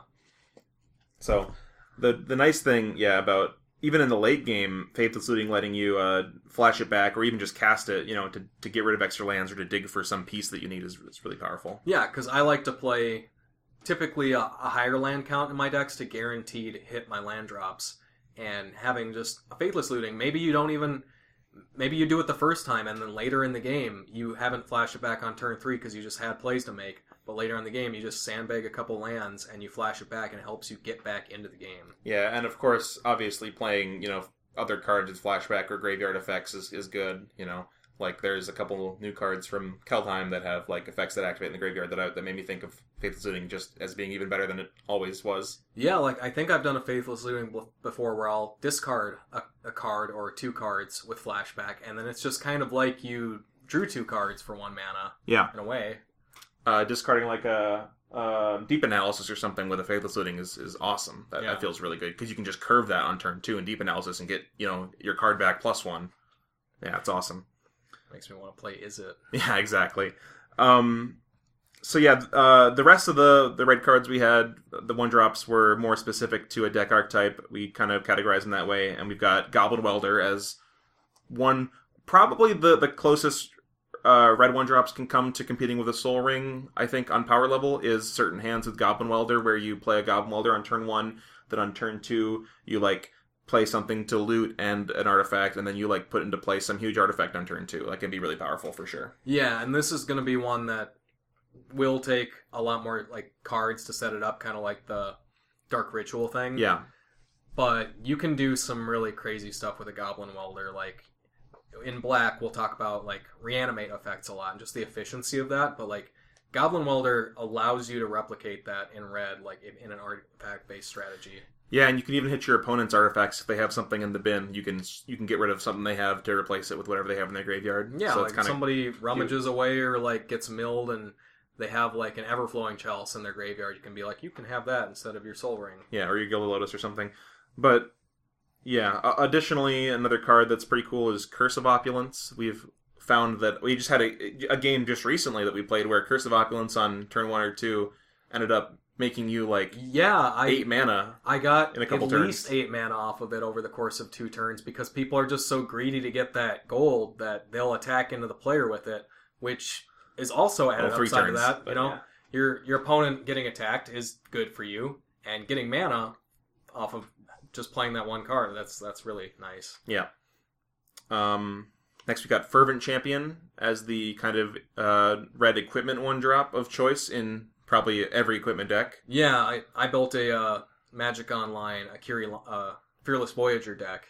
So the the nice thing, yeah, about even in the late game, faithless looting letting you uh, flash it back or even just cast it, you know, to, to get rid of extra lands or to dig for some piece that you need is, is really powerful.
Yeah, because I like to play typically a, a higher land count in my decks to guaranteed hit my land drops. And having just a faithless looting, maybe you don't even, maybe you do it the first time, and then later in the game you haven't flashed it back on turn three because you just had plays to make. But later in the game, you just sandbag a couple lands and you flash it back, and it helps you get back into the game.
Yeah, and of course, obviously playing, you know, other cards with flashback or graveyard effects is, is good, you know. Like there's a couple new cards from Kaldheim that have like effects that activate in the graveyard that I, that made me think of Faithless Looting just as being even better than it always was.
Yeah, like I think I've done a faithless looting bef- before where I'll discard a, a card or two cards with flashback, and then it's just kind of like you drew two cards for one mana
Yeah.
in a way.
Uh, discarding like a uh, deep analysis or something with a faithless looting is, is awesome. That,
Yeah.
that feels really good because you can just curve that on turn two in deep analysis and get you know your card back plus one. Yeah, it's awesome.
Makes me want to play. Is it?
Yeah, exactly. Um, so yeah, uh, the rest of the the red cards we had, the one drops were more specific to a deck archetype. We kind of categorize them that way, and we've got Goblin Welder as one, probably the the closest uh, red one drops can come to competing with a Sol Ring. I think on power level is certain hands with Goblin Welder, where you play a Goblin Welder on turn one, then on turn two you like play something to loot and an artifact, and then you like put into play some huge artifact on turn two. That can be really powerful for sure.
Yeah, and this is going to be one that will take a lot more like cards to set it up, kind of like the Dark Ritual thing.
Yeah.
but you can do some really crazy stuff with a goblin welder like in black we'll talk about like reanimate effects a lot and just the efficiency of that but like goblin welder allows you to replicate that in red like in- an artifact based strategy
Yeah, and you can even hit your opponent's artifacts if they have something in the bin. You can you can get rid of something they have to replace it with whatever they have in their graveyard.
yeah
so
like
it's kind of
somebody rummages away or like gets milled and they have like an ever-flowing chalice in their graveyard you can be like you can have that instead of your sol ring
yeah, or your Gilded Lotus or something. But yeah, uh, additionally, another card that's pretty cool is Curse of Opulence. We've found that we just had a, a game just recently that we played where Curse of Opulence on turn one or two ended up making you like
yeah i
eight mana.
I got
in a couple
at
turns.
least eight mana off of it over the course of two turns because people are just so greedy to get that gold that they'll attack into the player with it, which is also added
Well,
upside
turns,
to that. You know,
yeah.
your your opponent getting attacked is good for you, and getting mana off of just playing that one card that's that's really nice.
Yeah. Um, next we got Fervent Champion as the kind of uh, red equipment one drop of choice in probably every equipment deck.
Yeah, I, I built a uh, Magic Online Akiri uh, Fearless Voyager deck,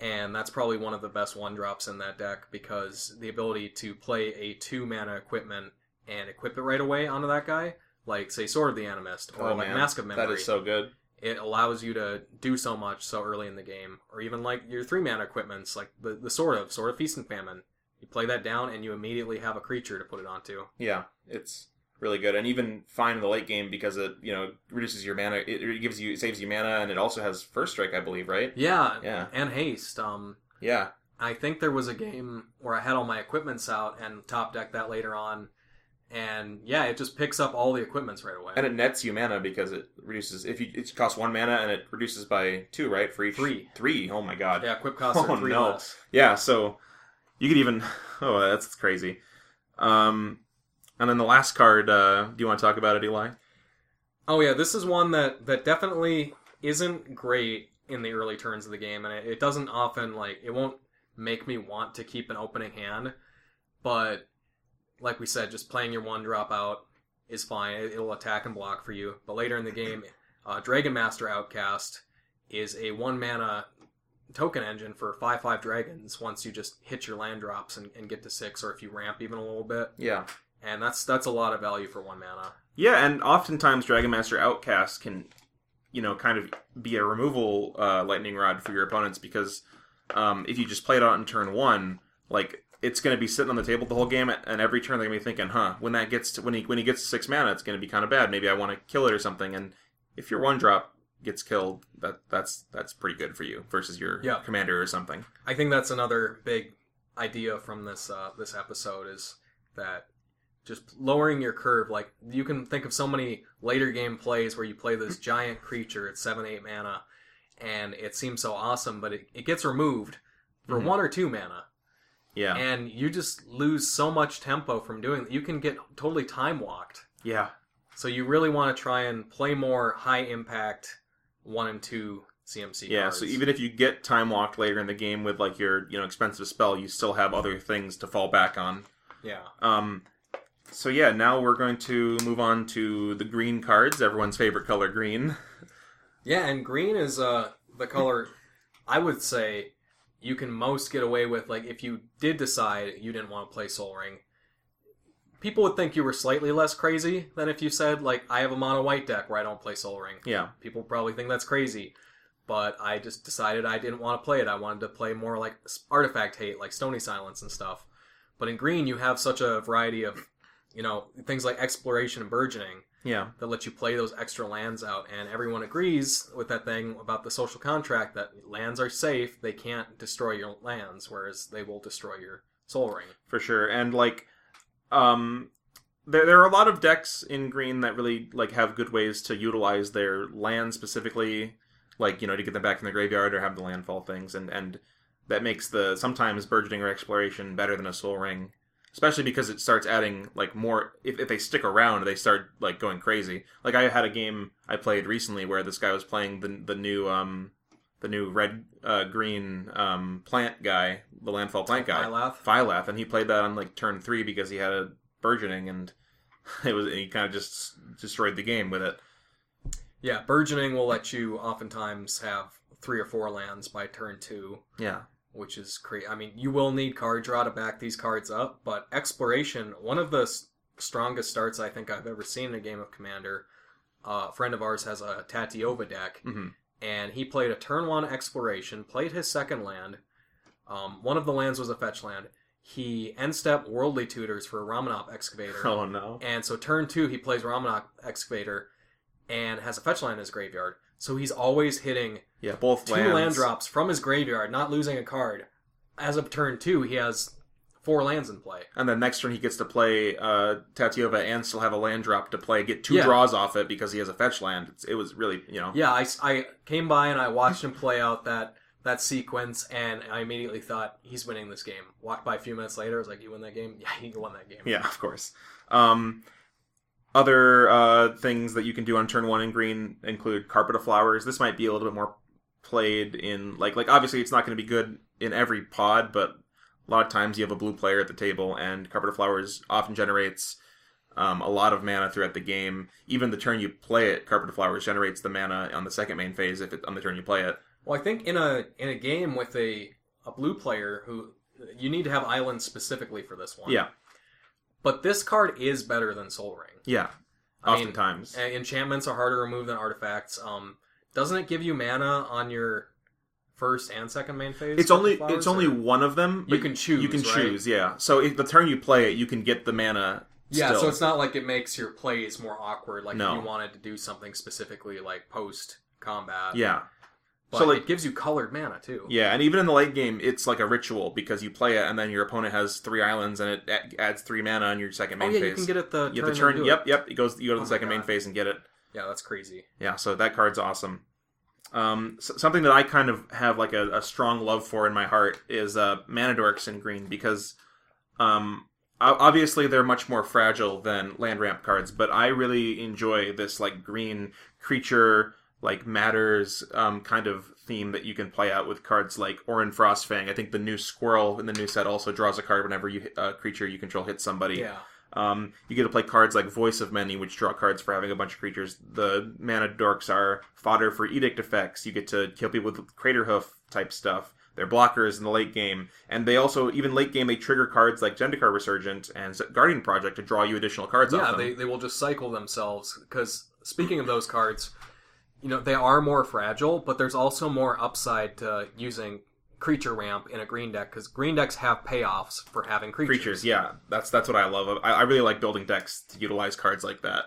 and that's probably one of the best one drops in that deck because the ability to play a two mana equipment and equip it right away onto that guy, like say Sword of the Animist or oh, like Mask of Memory,
Oh, That is so good.
it allows you to do so much so early in the game, or even like your three mana equipments, like the the Sword of Sword of Feast and Famine. You play that down, and you immediately have a creature to put it onto.
Yeah, it's really good, and even fine in the late game because it you know reduces your mana. It, gives you it saves you mana, and it also has first strike, I believe, right?
Yeah,
Yeah,
and haste. Um,
yeah,
I think there was a game where I had all my equipments out and top deck that later on, and yeah, it just picks up all the equipments right away.
and it nets you mana because it reduces if you it costs one mana and it reduces by two, right? For each
Three.
three. Oh my god.
yeah, equip costs
Oh,
are three
no.
less.
Yeah, so you could even oh that's crazy. Um and then the last card, uh, do you want to talk about it, Eli?
Oh yeah, this is one that that definitely isn't great in the early turns of the game, and it, it doesn't often like it won't make me want to keep an opening hand, but like we said, just playing your one drop out is fine. It, it'll attack and block for you. But later in the game, uh, Dragonmaster Outcast is a one mana token engine for five five dragons. Once you just hit your land drops and, and get to six, or if you ramp even a little bit,
Yeah.
And that's that's a lot of value for one mana.
Yeah, and oftentimes Dragonmaster Outcast can, you know, kind of be a removal uh, lightning rod for your opponents because um, if you just play it out in turn one, like it's going to be sitting on the table the whole game, and every turn they're going to be thinking, "Huh, when that gets to when he when he gets to six mana, it's going to be kind of bad. Maybe I want to kill it or something." And if your one drop gets killed, that that's that's pretty good for you versus your
Yeah.
commander or something.
I think that's another big idea from this uh, this episode is that just lowering your curve. Like you can think of so many later game plays where you play this giant creature at seven eight mana, and it seems so awesome, but it, it gets removed for
Mhm.
one or two mana,
Yeah,
and you just lose so much tempo from doing. that. You can get totally time walked.
yeah,
So you really want to try and play more high impact one and two CMC.
yeah.
cards.
So even if you get time walked later in the game with like your you know expensive spell, you still have other things to fall back on.
yeah.
Um, so yeah, now we're going to move on to the green cards. Everyone's favorite color, green.
Yeah, and green is uh the color I would say you can most get away with like if you did decide you didn't want to play Sol Ring. People would think you were slightly less crazy than if you said like I have a mono white deck where I don't play Sol Ring.
Yeah,
People probably think that's crazy. But I just decided I didn't want to play it. I wanted to play more like artifact hate, like Stony Silence and stuff. But in green, you have such a variety of you know things like exploration and burgeoning
Yeah.
that let you play those extra lands out, and everyone agrees with that thing about the social contract that lands are safe. They can't destroy your lands, whereas they will destroy your Sol Ring.
for sure. And like, um, there there are a lot of decks in green that really like have good ways to utilize their land specifically, like you know to get them back in the graveyard or have the landfall things, and and that makes the sometimes burgeoning or exploration better than a sol ring. Especially because it starts adding like more. If, if they stick around, they start like going crazy. Like I had a game I played recently where this guy was playing the the new um the new red uh, green um plant guy, the landfall plant guy.
Byleth?
Phylath, and he played that on like turn three because he had a burgeoning, and it was he kind of just destroyed the game with it.
Yeah, burgeoning will let you oftentimes have three or four lands by turn two,
Yeah,
which is great. I mean, you will need card draw to back these cards up, but exploration, one of the s- strongest starts I think I've ever seen in a game of Commander. Uh, a friend of ours has a Tatyova deck,
hmm
and he played a turn one exploration, played his second land. Um, one of the lands was a fetch land. He end step worldly tutors for a Ramunap Excavator.
Oh no.
And so turn two, he plays Ramanok Excavator and has a fetch land in his graveyard. So he's always hitting
Yeah, both
two
lands.
land drops from his graveyard, not losing a card. As of turn two, he has four lands in play.
And then next turn he gets to play uh, Tatyova and still have a land drop to play, get two
Yeah.
draws off it because he has a fetch land. It's, it was really, you know.
Yeah, I, I came by and I watched him play out that that sequence, and I immediately thought he's winning this game. Walked by a few minutes later, I was like, "You win that game? Yeah, he won that game."
Yeah, of course. Um, other uh, things that you can do on turn one in green include Carpet of Flowers. This might be a little bit more played in like like obviously it's not going to be good in every pod, but a lot of times you have a blue player at the table, and Carpet of Flowers often generates um, a lot of mana throughout the game. Even the turn you play it, Carpet of Flowers generates the mana on the second main phase if it on the turn you play it.
Well, I think in a in a game with a a blue player who you need to have islands specifically for this one.
Yeah,
But this card is better than Sol Ring.
yeah.
I mean,
Oftentimes,
enchantments are harder to remove than artifacts. Um, doesn't it give you mana on your first and second main phase?
It's only
Flowers,
it's only one of them.
You can choose,
You can
right?
choose, yeah. So if the turn you play it, you can get the mana.
yeah.
still.
So it's not like it makes your plays more awkward. Like
No.
if you wanted to do something specifically like post combat.
yeah,
But
So, like-
it gives you colored mana too.
yeah. And even in the late game, it's like a ritual because you play it, and then your opponent has three islands, and it adds three mana on your second main
Oh
main
yeah,
phase.
you can get it the
You
turn
to turn. Yep,
It.
yep. It goes. You go to
Oh
the
my
second main phase and get it.
Yeah, that's crazy.
Yeah, so that card's awesome. Um, s- something that I kind of have like a, a strong love for in my heart is uh, mana dorks in green because um, obviously they're much more fragile than land ramp cards, but I really enjoy this like green creature like matters um, kind of theme that you can play out with cards like Ohran Frostfang. I think the new squirrel in the new set also draws a card whenever you uh, creature you control hits somebody.
Yeah.
Um, you get to play cards like Voice of Many, which draw cards for having a bunch of creatures. The mana dorks are fodder for edict effects. You get to kill people with Craterhoof type stuff. They're blockers in the late game, and they also even late game they trigger cards like Zendikar Resurgent and Guardian Project to draw you additional cards.
Yeah, they, they will just cycle themselves. Because speaking of those cards, you know they are more fragile, but there's also more upside to using creature ramp in a green deck because green decks have payoffs for having creatures.
creatures. Yeah, that's that's what I love. I, I really like building decks to utilize cards like that.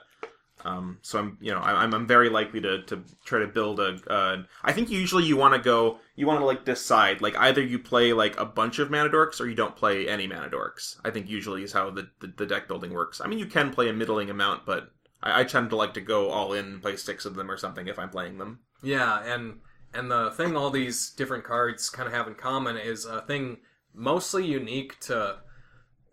Um, so I'm, you know, I'm, I'm very likely to, to try to build a. Uh, I think usually you want to go, you want to like decide, like either you play like a bunch of mana dorks or you don't play any mana dorks. I think usually is how the, the, the deck building works. I mean, you can play a middling amount, but I, I tend to like to go all in and play six of them or something if I'm playing them.
Yeah, and and the thing all these different cards kind of have in common is a thing mostly unique to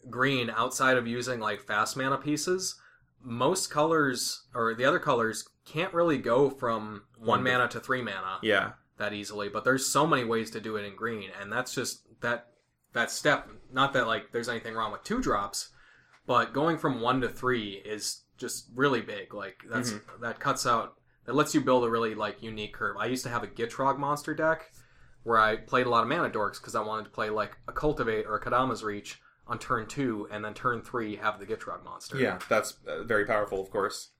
green outside of using like fast mana pieces. Most colors or the other colors can't really go from one
One
mana to three mana
Yeah,
that easily, but there's so many ways to do it in green, and that's just that that step. Not that like there's anything wrong with two drops, but going from one to three is just really big. Like that's that cuts out that lets you build a really like unique curve. I used to have a Gitrog monster deck where I played a lot of mana dorks because I wanted to play like a cultivate or a Kodama's reach on turn two, and then turn three have the Gitrog monster.
Yeah, that's uh, very powerful, of course.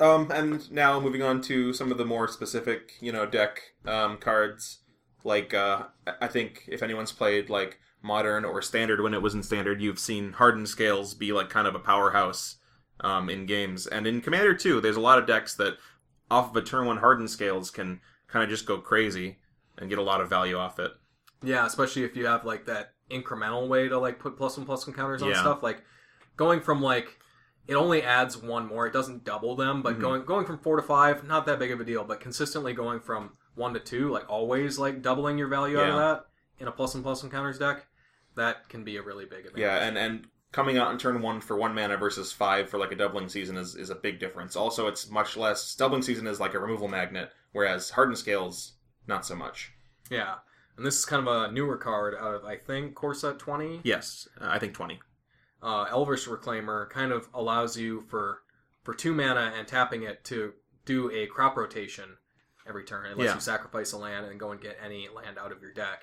Um, and now moving on to some of the more specific, you know, deck um, cards. Like, uh, I- I think if anyone's played like modern or standard when it was in standard, you've seen hardened scales be like kind of a powerhouse um, in games. And in Commander 2, there's a lot of decks that off of a turn one hardened scales can kind of just go crazy and get a lot of value off it.
Yeah, especially if you have like that incremental way to like put plus one plus one counters on
Yeah.
stuff. Like going from like it only adds one more. It doesn't double them, but
Mhm.
going going from four to five, not that big of a deal. But consistently going from one to two, like always like doubling your value out of that in a plus one plus one counters deck, that can be a really big advantage.
Yeah, and and coming out in turn one for one mana versus five for like a doubling season is, is a big difference. Also, it's much less. Doubling season is like a removal magnet, whereas hardened scales not so much.
yeah. And this is kind of a newer card out of I think core set twenty.
Yes, uh, I think twenty.
uh, Elvish Reclaimer kind of allows you for for two mana and tapping it to do a crop rotation every turn. It lets
Yeah.
you sacrifice a land and go and get any land out of your deck.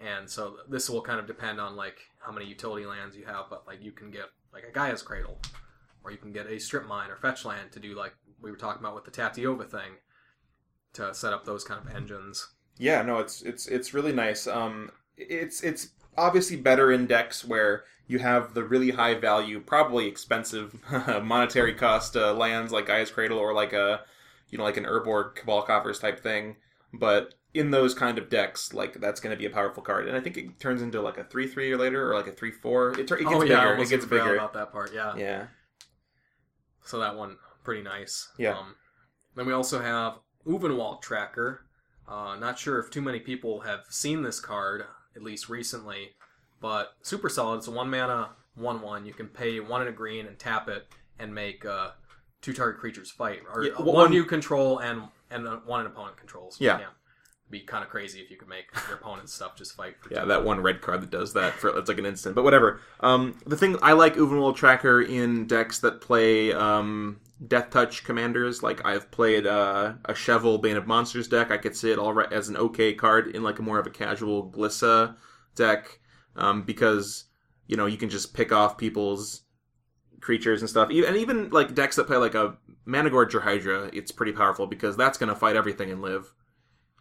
And so this will kind of depend on like how many utility lands you have, but like you can get like a Gaea's Cradle, or you can get a strip mine or fetch land to do like we were talking about with the Tatyova thing to set up those kind of engines.
Yeah, no, it's it's it's really nice. Um, it's it's obviously better in decks where you have the really high value, probably expensive monetary cost uh, lands like Gaea's Cradle or like a you know like an Urborg Cabal Coffers type thing. But in those kind of decks, like that's going to be a powerful card, and I think it turns into like a three three or later or like a three four. It, tur- it gets
oh
bigger.
yeah, I
it gets bigger.
about that part. Yeah.
Yeah.
So that one pretty nice.
Yeah.
Um, then we also have Ulvenwald Tracker. Uh, not sure if too many people have seen this card, at least recently, but super solid. It's a one mana one one. You can pay one and a green and tap it and make uh, two target creatures fight, or
Yeah,
uh,
one-
one you control and and one an opponent controls.
Yeah.
Be kind of crazy if you could make your opponent's stuff just fight for
Yeah, that one red card that does that for it's like an instant, but whatever. Um, the thing I like Ulvenwald Tracker in decks that play um, Death Touch commanders. Like I've played uh, a Shovel Bane of Monsters deck. I could see it all right as an okay card in like a more of a casual Glissa deck um, because you know you can just pick off people's creatures and stuff. And even like decks that play like a Managorger Hydra, it's pretty powerful because that's going to fight everything and live.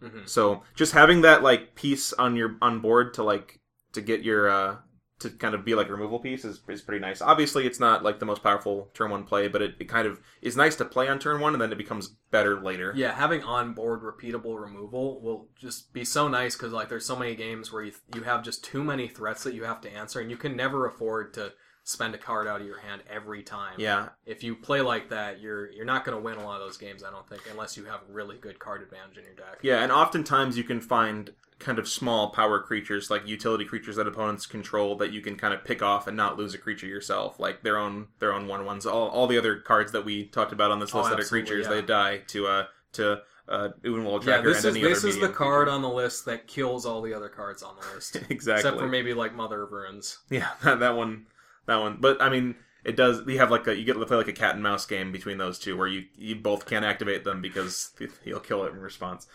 Mhm.
So just having that like piece on your on board to like to get your uh to kind of be like a removal piece is, is pretty nice. Obviously, it's not like the most powerful turn one play, but it, it kind of is nice to play on turn one, and then it becomes better later.
Yeah, having on board repeatable removal will just be so nice because like there's so many games where you you have just too many threats that you have to answer, and you can never afford to spend a card out of your hand every time.
Yeah,
If you play like that, you're you're not going to win a lot of those games. I don't think, unless you have really good card advantage in your deck.
yeah, and oftentimes you can find kind of small power creatures like utility creatures that opponents control that you can kind of pick off and not lose a creature yourself, like their own their own one ones. All all the other cards that we talked about on this
Oh,
list that are creatures,
yeah.
they die to uh to uh Ulvenwald
Yeah,
Tracker
this
and
is this is the card on the list that kills all the other cards on the list,
exactly.
except for maybe like Mother of Runes.
Yeah, that, that one, that one. But I mean, it does. You have like a you get to play like a cat and mouse game between those two, where you you both can't activate them because he'll kill it in response.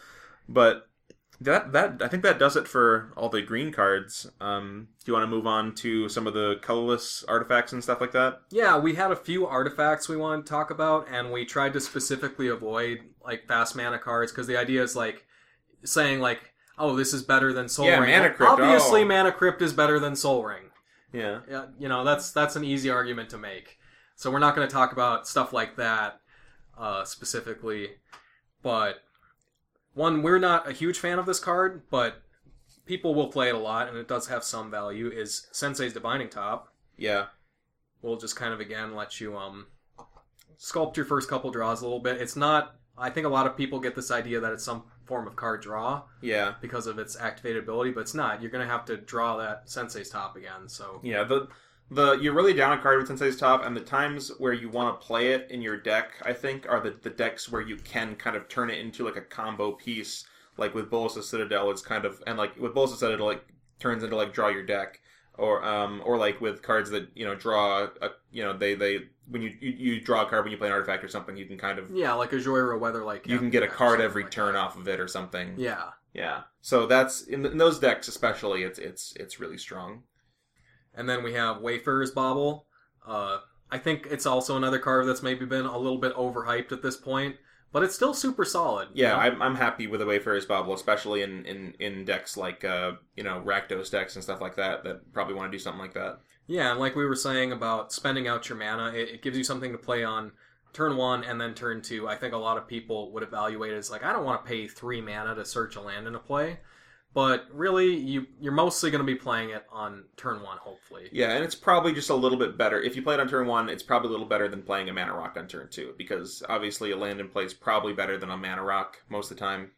But that that I think that does it for all the green cards. Um, do you want to move on to some of the colorless artifacts and stuff like that?
Yeah, we had a few artifacts we wanted to talk about, and we tried to specifically avoid like fast mana cards because the idea is like saying like, "Oh, this is better than Sol
Yeah,
Ring."
Mana Crypt,
Obviously,
oh.
Mana Crypt is better than Sol Ring.
Yeah,
Yeah, you know that's that's an easy argument to make. So we're not going to talk about stuff like that uh, specifically, but one we're not a huge fan of this card, but people will play it a lot, and it does have some value. Is Sensei's Divining Top
yeah,
We'll just kind of again let you um sculpt your first couple draws a little bit. It's not. I think a lot of people get this idea that it's some form of card draw
yeah,
because of its activated ability, but it's not. You're going to have to draw that Sensei's Top again. So
yeah. The the you're really down a card with Sensei's Top, and the times where you want to play it in your deck, I think, are the the decks where you can kind of turn it into like a combo piece. Like with Bolas' of Citadel, it's kind of and like with Bolas' of Citadel, like turns into like draw your deck, or um or like with cards that you know draw a you know they they when you you, you draw a card when you play an artifact or something, you can kind of
yeah, like a Jhoira Weather, like
you can get a card every turn off of it or something.
Yeah.
Yeah. So that's in, in those decks especially, it's it's it's really strong.
And then we have Wayfarer's Bauble. Uh, I think it's also another card that's maybe been a little bit overhyped at this point, but it's still super solid. you
Yeah,
know?
I'm, I'm happy with the Wayfarer's Bauble, especially in, in, in decks like uh, you know Rakdos decks and stuff like that that probably want to do something like that.
Yeah, and like we were saying about spending out your mana, it, it gives you something to play on turn one and then turn two. I think a lot of people would evaluate it as like, I don't want to pay three mana to search a land in a play. But really, you you're mostly going to be playing it on turn one, hopefully.
Yeah, and it's probably just a little bit better. If you play it on turn one, it's probably a little better than playing a mana rock on turn two, because obviously a land in play is probably better than a mana rock most of the time.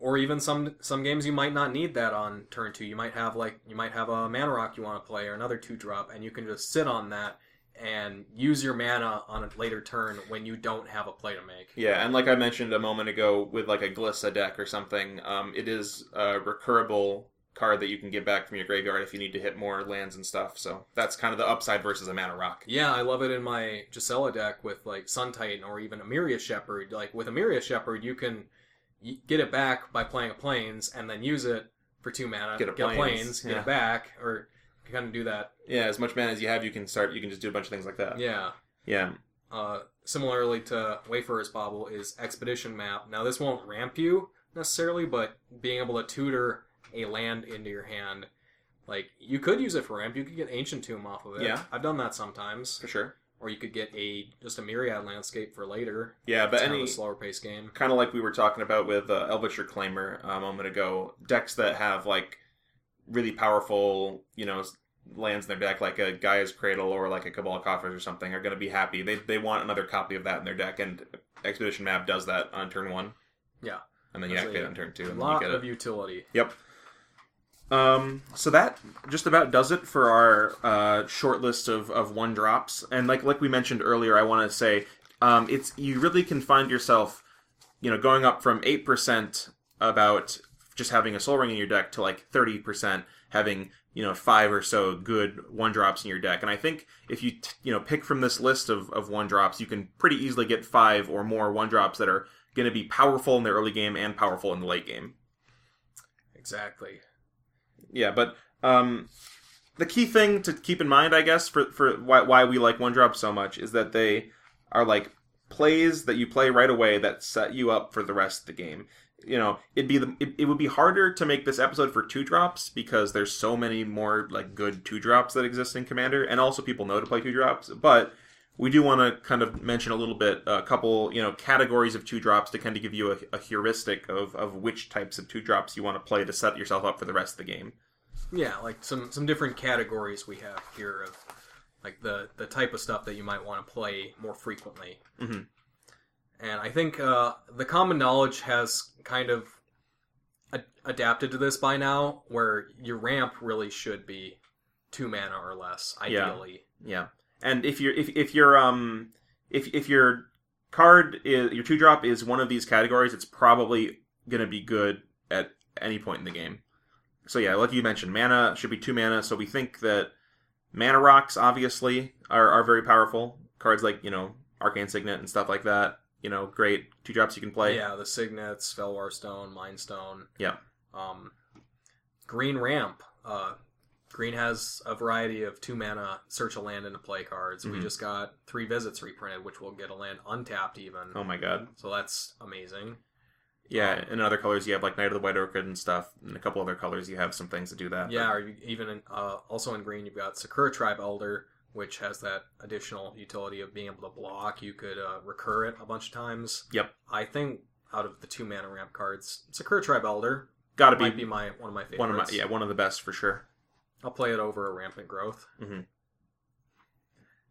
Or even some some games you might not need that on turn two. You might have like you might have a mana rock you want to play or another two drop, and you can just sit on that and use your mana on a later turn when you don't have a play to make.
Yeah, and like I mentioned a moment ago, with like a Glissa deck or something, um, it is a recurable card that you can get back from your graveyard if you need to hit more lands and stuff. So that's kind of the upside versus a mana rock.
Yeah, I love it in my Gisela deck with like Sun Titan or even Emeria Shepherd. Like with Emeria Shepherd, you can get it back by playing a planes and then use it for two mana.
Get a Plains,
get
yeah.
it back, or you kind of do that.
Yeah, as much mana as you have, you can start. You can just do a bunch of things like that.
Yeah.
Yeah,
Uh, similarly to Wayfarer's Bauble is Expedition Map. Now this won't ramp you necessarily, but being able to tutor a land into your hand, like you could use it for ramp. You could get Ancient Tomb off of it.
Yeah.
I've done that sometimes.
for sure.
Or you could get a just a myriad landscape for later.
Yeah, but any
slower pace game.
kind of like we were talking about with uh, Elvish Reclaimer a moment ago, decks that have like really powerful, you know, lands in their deck, like a Gaea's Cradle or like a Cabal Coffers or something, are going to be happy. They they want another copy of that in their deck, and Expedition Map does that on turn one.
Yeah.
and then you
That's
activate on turn two,
A
and then you
lot
get
of
it.
utility.
Yep. Um, so that just about does it for our uh, short list of, of one drops. And like like we mentioned earlier, I want to say um, it's you really can find yourself, you know, going up from eight percent about just having a sol ring in your deck to like thirty percent having you know five or so good one drops in your deck. And I think if you t- you know pick from this list of, of one drops, you can pretty easily get five or more one drops that are going to be powerful in the early game and powerful in the late game.
Exactly.
Yeah, but um, the key thing to keep in mind, I guess, for for why why we like one drop so much is that they are like plays that you play right away that set you up for the rest of the game. You know, it'd be the it, it would be harder to make this episode for two drops because there's so many more like good two drops that exist in Commander, and also people know to play two drops. But we do want to kind of mention a little bit a couple you know categories of two drops to kind of give you a, a heuristic of of which types of two drops you want to play to set yourself up for the rest of the game.
Yeah, like some some different categories we have here of like the the type of stuff that you might want to play more frequently.
Mhm.
And I think uh, the common knowledge has kind of a- adapted to this by now, where your ramp really should be two mana or less,
Yeah.
ideally.
Yeah, and if you're if if you're um if if your card is your two drop is one of these categories, it's probably gonna be good at any point in the game. So yeah, like you mentioned, mana should be two mana. So we think that mana rocks obviously are are very powerful. Cards like you know Arcane Signet and stuff like that. You know, great two drops you can play.
Yeah, the Signets, Fellwar Stone, Mind Stone.
Yeah.
Um, green Ramp. Uh, green has a variety of two mana search a land into play cards. We
Mhm.
just got three visits reprinted, which will get a land untapped even.
Oh my god.
So that's amazing.
Yeah, in other colors you have like Knight of the White Orchid and stuff. and a couple other colors you have some things that do that.
Yeah, or you, even in, uh, also in green, you've got Sakura Tribe Elder, which has that additional utility of being able to block. You could uh, recur it a bunch of times.
Yep.
I think out of the two mana ramp cards, Sakura Tribe Elder
Gotta be,
be my one of my favorites.
one of my yeah one of the best for sure.
I'll play it over a rampant growth.
Mhm.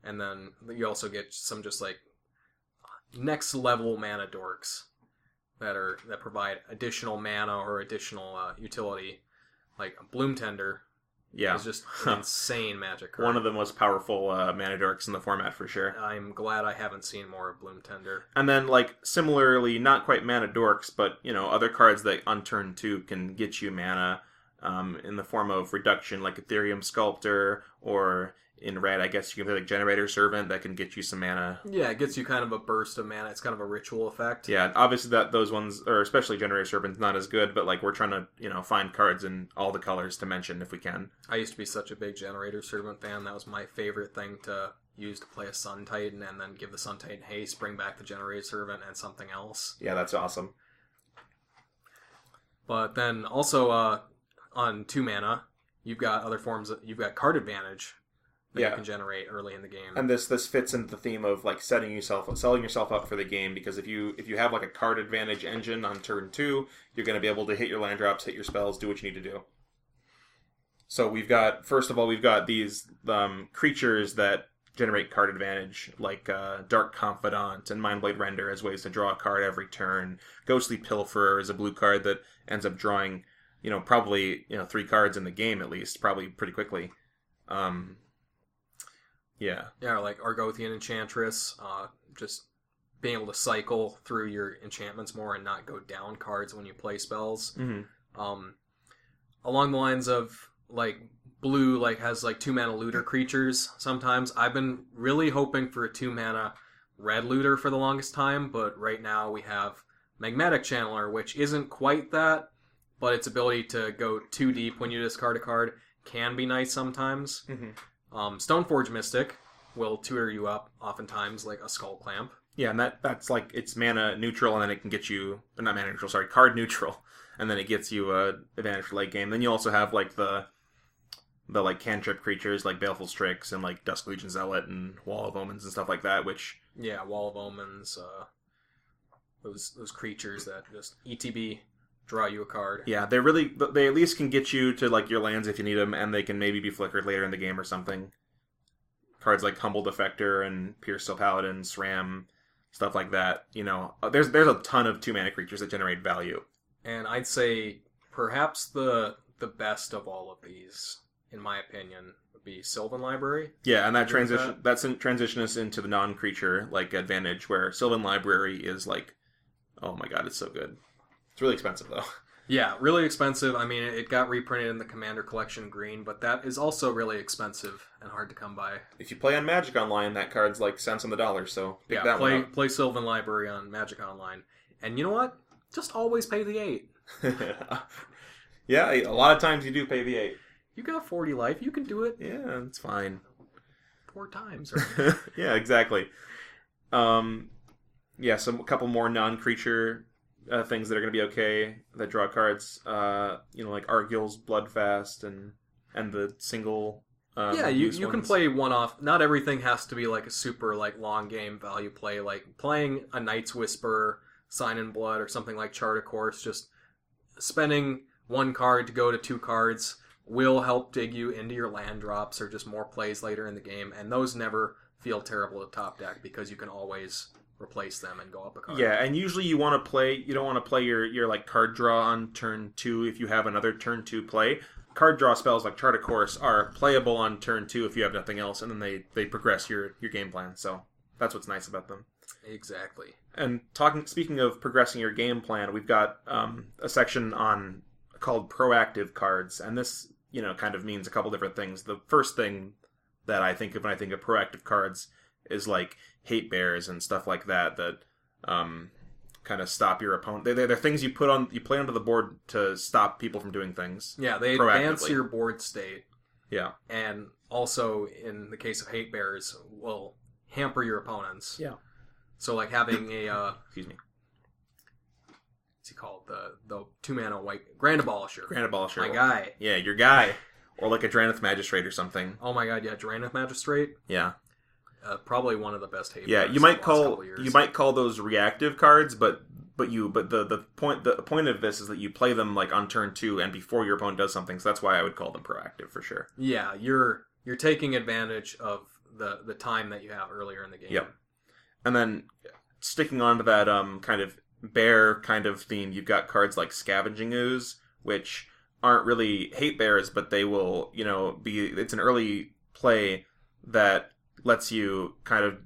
And then you also get some just like next level mana dorks that are that provide additional mana or additional uh, utility. Like Bloom Tender
Yeah,
is just insane magic card.
one of the most powerful uh, mana dorks in the format for sure.
I'm glad I haven't seen more of Bloom Tender.
And then like similarly, not quite mana dorks, but you know other cards that on turn two can get you mana um, in the form of reduction, like Etherium Sculptor, or in red, I guess you can play like Generator Servant that can get you some mana.
Yeah, it gets you kind of a burst of mana. It's kind of a ritual effect.
Yeah, obviously that those ones, or especially Generator Servant's not as good, but like we're trying to you know find cards in all the colors to mention if we can.
I used to be such a big Generator Servant fan. That was my favorite thing to use to play a Sun Titan and then give the Sun Titan haste, bring back the Generator Servant and something else.
Yeah, that's awesome.
But then also uh, on two mana, you've got other forms. Of, you've got card advantage that
Yeah.
you can generate early in the game.
And this this fits into the theme of like setting yourself selling yourself up for the game because if you if you have like a card advantage engine on turn two, you're going to be able to hit your land drops, hit your spells, do what you need to do. So we've got first of all we've got these um, creatures that generate card advantage like uh, Dark Confidant and Mindblade Render as ways to draw a card every turn. Ghostly Pilferer is a blue card that ends up drawing you know probably you know three cards in the game at least probably pretty quickly. Um, yeah.
yeah, like Argothian Enchantress, uh, just being able to cycle through your enchantments more and not go down cards when you play spells.
Mm-hmm.
um, along the lines of like blue like has like two mana looter creatures sometimes i've been really hoping for a two mana red looter for the longest time but right now we have magmatic channeler which isn't quite that but its ability to go too deep when you discard a card can be nice sometimes
Mm-hmm.
um, stoneforge mystic will tutor you up oftentimes like a skull clamp
Yeah, and that that's like it's mana neutral, and then it can get you or not mana neutral, sorry, card neutral, and then it gets you a advantage for late game. Then you also have like the the like cantrip creatures like Baleful Strix and like Dusk Legion Zealot and Wall of Omens and stuff like that, which
yeah wall of omens uh, those those creatures that just etb draw you a card
yeah, they really they at least can get you to like your lands if you need them, and they can maybe be flickered later in the game or something. Cards like Humble Defector and Puresteel Paladin, SRAM, stuff like that. You know, Uh, there's there's a ton of two mana creatures that generate value.
and I'd say perhaps the the best of all of these, in my opinion, would be Sylvan Library.
Yeah, and that transition that's in, transition us into the non-creature like advantage where Sylvan Library is like, oh my god, it's so good. It's really expensive though.
Yeah, really expensive. I mean, it got reprinted in the Commander Collection Green, but that is also really expensive and hard to come by.
If you play on Magic Online, that card's like cents on the dollar. So pick
yeah,
that
play
one
play Sylvan Library on Magic Online, and you know what? Just always pay the eight.
yeah, a lot of times you do pay the eight.
You got forty life. You can do it
Yeah, it's fine.
four times. Right?
yeah, exactly. Um, yeah, some a couple more non-creature uh, things that are going to be okay that draw cards. Uh, you know, like Arguel's Bloodfast and and the single. Um,
yeah, you, you can play one off. Not everything has to be like a super like long game value play. Like playing a Night's Whisper, Sign in Blood, or something like Chart a Course. Just spending one card to go to two cards will help dig you into your land drops or just more plays later in the game. And those never feel terrible to top deck because you can always replace them and go up a card.
Yeah, and usually you want to play. You don't want to play your your like card draw on turn two if you have another turn two play. Card draw spells like Chart a Course are playable on turn two if you have nothing else, and then they they progress your your game plan. So that's what's nice about them.
exactly.
And talking, speaking of progressing your game plan, we've got um, a section on called proactive cards, and this you know kind of means a couple different things. The first thing that I think of when I think of proactive cards is like hate bears and stuff like that that um, kind of stop your opponent. They, they're, they're things you put on you play onto the board to stop people from doing things.
Yeah, they advance your board state.
Yeah,
and also in the case of hate bears will hamper your opponents
Yeah.
so like having a uh
excuse me.
what's he called the the two mana white grand abolisher
Grand Abolisher.
my guy
Yeah, your guy, or like a Drannith Magistrate or something.
oh my god yeah Drannith magistrate
Yeah.
Uh, probably one of the best hate
Yeah, you might
of the last
call you might call those reactive cards, but but you but the the point the point of this is that you play them like on turn two and before your opponent does something. So that's why I would call them proactive for sure.
yeah you're you're taking advantage of the the time that you have earlier in the game
Yep. And then sticking on to that um kind of bear kind of theme, you've got cards like Scavenging Ooze, which aren't really hate bears, but they will you know be it's an early play that lets you kind of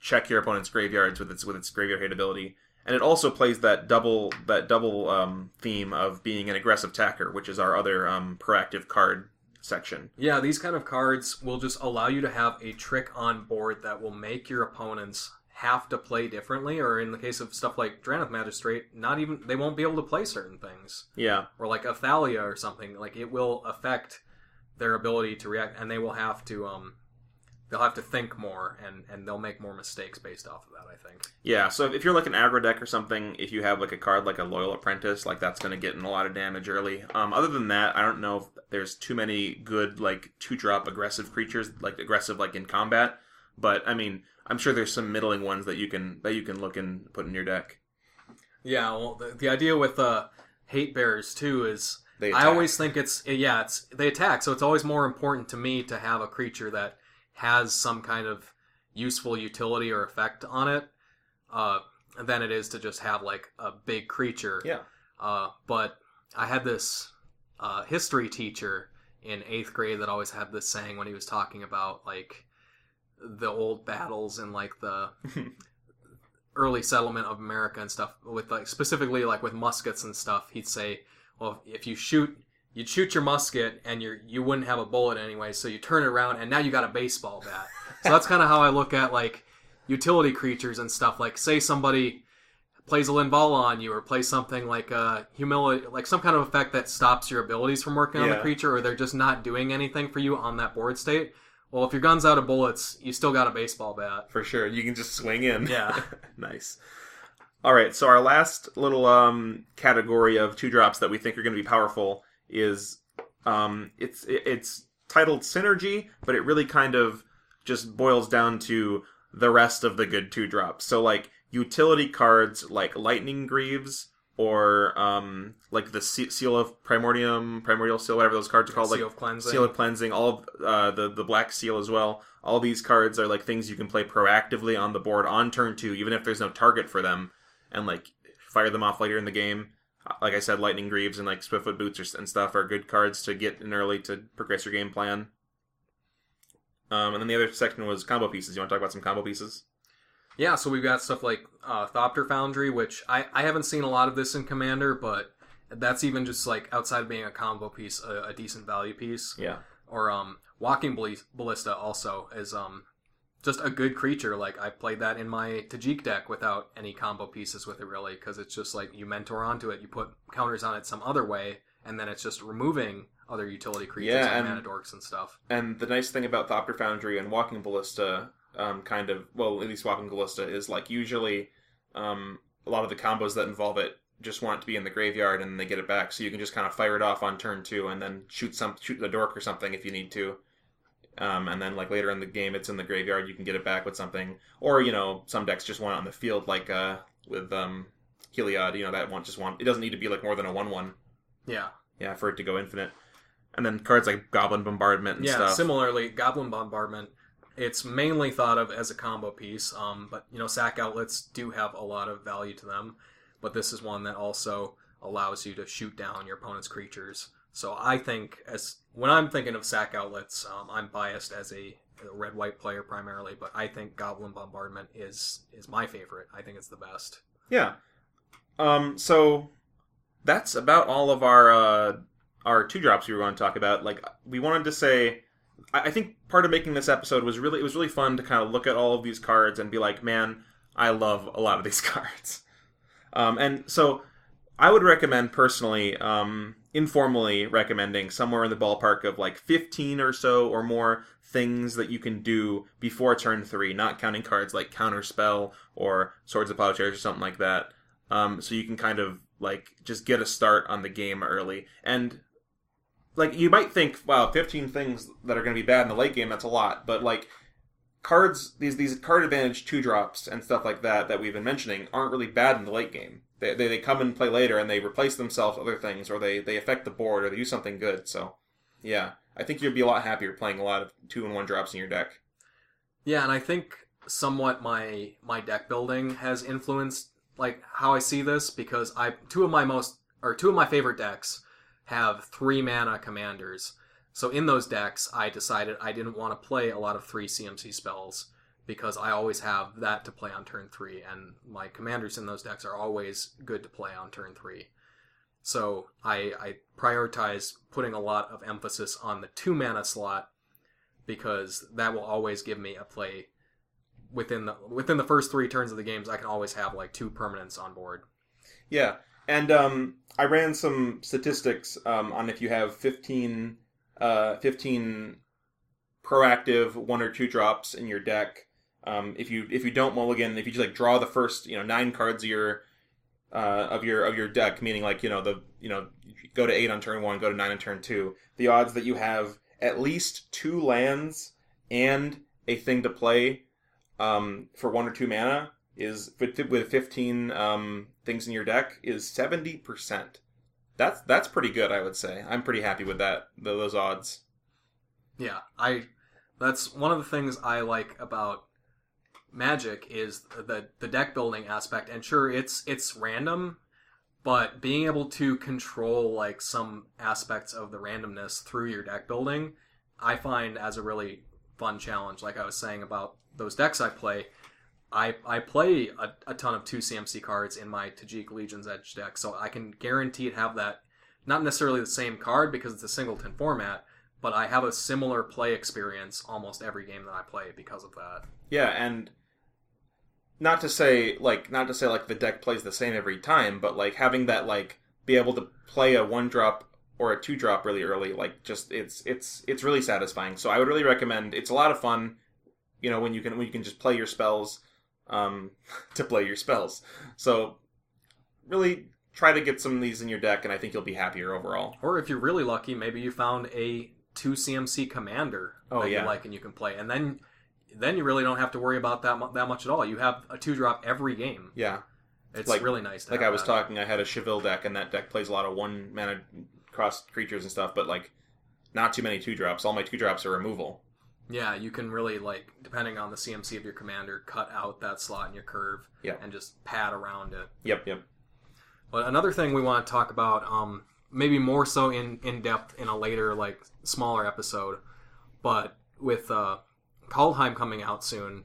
check your opponent's graveyards with its with its graveyard hate ability. And it also plays that double that double um, theme of being an aggressive attacker, which is our other um, proactive card section.
Yeah, these kind of cards will just allow you to have a trick on board that will make your opponents have to play differently, or in the case of stuff like Drannith Magistrate, not even they won't be able to play certain things.
Yeah,
Or like Athalia or something. Like it will affect their ability to react and they will have to um they'll have to think more and and they'll make more mistakes based off of that. I think.
Yeah, so if you're like an aggro deck or something, if you have like a card like a Loyal Apprentice, like that's going to get in a lot of damage early. Um, other than that, I don't know if there's too many good like two drop aggressive creatures, like aggressive like in combat. But I mean, I'm sure there's some middling ones that you can that you can look and put in your deck.
Yeah, well, the, the idea with uh, hate bears too is
They
I always think it's yeah, it's they attack, so it's always more important to me to have a creature that has some kind of useful utility or effect on it, uh, than it is to just have like a big creature.
yeah.
Uh, but I had this uh, history teacher in eighth grade that always had this saying when he was talking about like the old battles and like the early settlement of America and stuff with like specifically like with muskets and stuff. He'd say, well, if you shoot, you'd shoot your musket and you you wouldn't have a bullet anyway, so you turn it around and now you got a baseball bat. so that's kind of how I look at like utility creatures and stuff. Like say somebody plays a Linvala on you or plays something like uh humility like some kind of effect that stops your abilities from working on the
Yeah.
creature or they're just not doing anything for you on that board state. Well, if your gun's out of bullets, you still got a baseball bat.
For sure, you can just swing in.
Yeah.
nice. All right, so our last little um, category of two drops that we think are going to be powerful is um, it's it's titled synergy, but it really kind of just boils down to the rest of the good two drops. So like utility cards like Lightning Greaves or um, like the Seal of Primordium, Primordial Seal, whatever those cards are called, like
Seal of cleansing.
Seal of Cleansing, all of uh, the the Black Seal as well. All these cards are like things you can play proactively on the board on turn two, even if there's no target for them, and like fire them off later in the game. Like I said, Lightning Greaves and like Swiftfoot Boots or, and stuff are good cards to get in early to progress your game plan. Um, and then the other section was combo pieces. You want to talk about some combo pieces?
Yeah, so we've got stuff like uh, Thopter Foundry, which I, I haven't seen a lot of this in Commander, but that's even just like outside of being a combo piece, a, a decent value piece.
Yeah.
Or um, Walking Ballista also is um, just a good creature. Like I played that in my Tajic deck without any combo pieces with it really, because it's just like you mentor onto it, you put counters on it some other way, and then it's just removing other utility creatures
Yeah,
like
and-
mana dorks and stuff.
And the nice thing about Thopter Foundry and Walking Ballista, um, kind of, well, at least Walking Ballista, is like usually um, a lot of the combos that involve it just want it to be in the graveyard and they get it back. So you can just kind of fire it off on turn two and then shoot some shoot the dork or something if you need to. Um, and then like later in the game, it's in the graveyard. You can get it back with something, or you know, some decks just want it on the field, like uh, with um, Heliod. You know, that one just want it doesn't need to be like more than a one-one.
Yeah.
Yeah, for it to go infinite. And then cards like Goblin Bombardment and
yeah,
stuff.
similarly, Goblin Bombardment. It's mainly thought of as a combo piece, um, but you know, sack outlets do have a lot of value to them. But this is one that also allows you to shoot down your opponent's creatures. So I think, as when I'm thinking of sack outlets, um, I'm biased as a, red white player primarily, but I think Goblin Bombardment is is my favorite. I think it's the best.
Yeah. Um. So that's about all of our uh, our two drops we were going to talk about. Like we wanted to say, I, I think part of making this episode was really it was really fun to kind of look at all of these cards and be like, man, I love a lot of these cards. Um. And so I would recommend personally, um, informally recommending somewhere in the ballpark of like 15 or so or more things that you can do before turn three, not counting cards like Counterspell or Swords of Plowshares or something like that. Um, so you can kind of like just get a start on the game early. And like you might think, wow, 15 things that are going to be bad in the late game, that's a lot. But like cards, these these card advantage two drops and stuff like that that we've been mentioning aren't really bad in the late game. They, they, they come and play later and they replace themselves other things or they, they affect the board or they do something good. So yeah, I think you'd be a lot happier playing a lot of two and one drops in your deck.
Yeah, and I think somewhat my my deck building has influenced like how I see this because I two of my most or two of my favorite decks have three mana commanders. So in those decks, I decided I didn't want to play a lot of three CMC spells because I always have that to play on turn three, and my commanders in those decks are always good to play on turn three. So I, I prioritize putting a lot of emphasis on the two mana slot because that will always give me a play within the within the first three turns of the games. I can always have like two permanents on board.
Yeah, and um, I ran some statistics um, on if you have 15, uh, 15 proactive one or two drops in your deck. Um, if you if you don't mulligan, if you just like draw the first you know nine cards of your uh, of your of your deck, meaning like you know the you know go to eight on turn one, go to nine on turn two, the odds that you have at least two lands and a thing to play um, for one or two mana is with with fifteen um, things in your deck is seventy percent. That's that's pretty good, I would say. I'm pretty happy with that those odds.
Yeah, I. That's one of the things I like about Magic is the the deck building aspect. And sure, it's it's random, but being able to control like some aspects of the randomness through your deck building, I find as a really fun challenge. Like I was saying about those decks I play, I I play a, a ton of two CMC cards in my Tajic Legion's Edge deck, so I can guaranteed have that. Not necessarily the same card because it's a singleton format, but I have a similar play experience almost every game that I play because of that.
Yeah, and not to say like not to say like the deck plays the same every time, but like having that like be able to play a one drop or a two drop really early, like just it's it's it's really satisfying. So I would really recommend. It's a lot of fun, you know, when you can when you can just play your spells, um, to play your spells. So really try to get some of these in your deck, and I think you'll be happier overall.
Or if you're really lucky, maybe you found a two CMC commander
Oh,
that
yeah.
you like and you can play, and then then you really don't have to worry about that mu- that much at all. You have a two drop every game.
Yeah,
It's
Like-
really nice. To
like
have
I was
that.
talking, I had a Chevill deck, and that deck plays a lot of one mana cross creatures and stuff, but like not too many two drops. All my two drops are removal.
Yeah, you can really like depending on the CMC of your commander, cut out that slot in your curve
Yeah.
and just pad around it.
Yep, yep.
But another thing we want to talk about, um, maybe more so in in depth in a later like smaller episode, but with uh, Kaldheim coming out soon,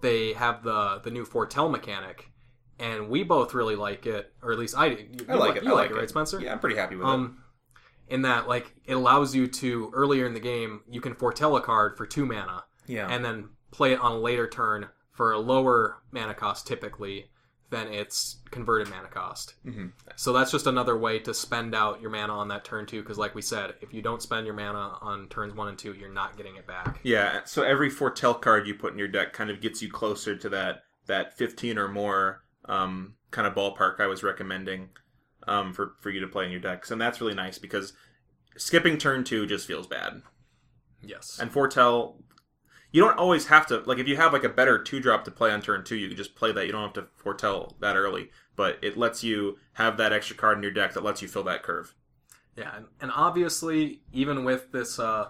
they have the the new foretell mechanic, and we both really like it, or at least I do. You,
I like
you
it.
You
I
like,
like
it, right, Spencer?
Yeah, I'm pretty happy with it.
Um, in that like it allows you to earlier in the game you can foretell a card for two mana
Yeah,
and then play it on a later turn for a lower mana cost typically than its converted mana cost.
Mhm.
So that's just another way to spend out your mana on that turn two. Because like we said, if you don't spend your mana on turns one and two, you're not getting it back.
yeah. So every foretell card you put in your deck kind of gets you closer to that that 15 or more um, kind of ballpark I was recommending um, for for you to play in your decks, and that's really nice because skipping turn two just feels bad.
Yes.
And foretell, you don't always have to like if you have like a better two drop to play on turn two, you can just play that. You don't have to foretell that early, but it lets you have that extra card in your deck that lets you fill that curve.
Yeah, and, and obviously, even with this uh,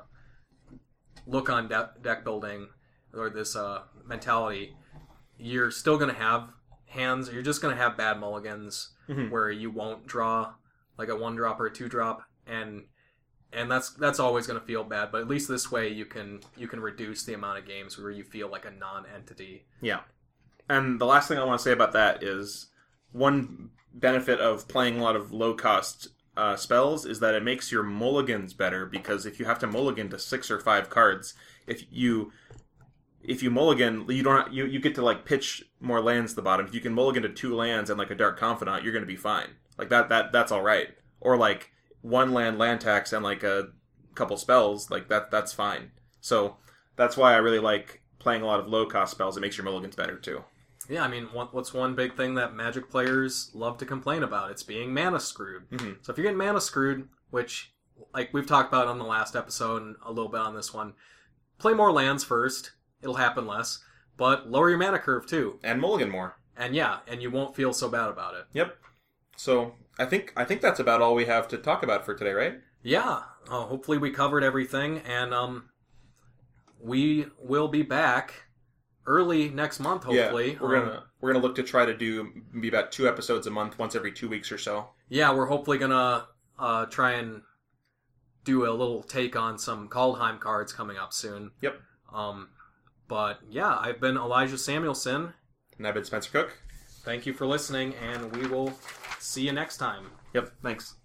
look on de- deck building or this uh, mentality, you're still going to have hands. You're just going to have bad mulligans
Mhm.
where you won't draw like a one drop or a two drop, and and that's that's always going to feel bad. But at least this way, you can you can reduce the amount of games where you feel like a non-entity.
Yeah. And the last thing I want to say about that is one benefit of playing a lot of low cost uh, spells is that it makes your mulligans better because if you have to mulligan to six or five cards, if you if you mulligan, you don't you, you get to like pitch more lands to the bottom. If you can mulligan to two lands and like a dark confidant, you're going to be fine. Like that that that's all right. Or like one land land tax and like a couple spells, like that that's fine. So that's why I really like playing a lot of low cost spells. It makes your mulligans better too.
Yeah, I mean, what's one big thing that Magic players love to complain about? It's being mana screwed.
Mhm.
So if you're getting mana screwed, which like we've talked about on the last episode and a little bit on this one, play more lands first. It'll happen less, but lower your mana curve too.
And mulligan more.
And yeah, and you won't feel so bad about it.
Yep. So I think I think that's about all we have to talk about for today, right?
Yeah. Uh, hopefully we covered everything, and um, we will be back early next month. Hopefully,
yeah, we're
Um,
gonna we're gonna look to try to do be about two episodes a month, once every two weeks or so.
yeah, we're hopefully gonna uh, try and do a little take on some Kaldheim cards coming up soon.
Yep.
Um, but yeah, I've been Elijah Samuelson.
And I've been Spencer Cook.
Thank you for listening, and we will see you next time.
Yep. Thanks.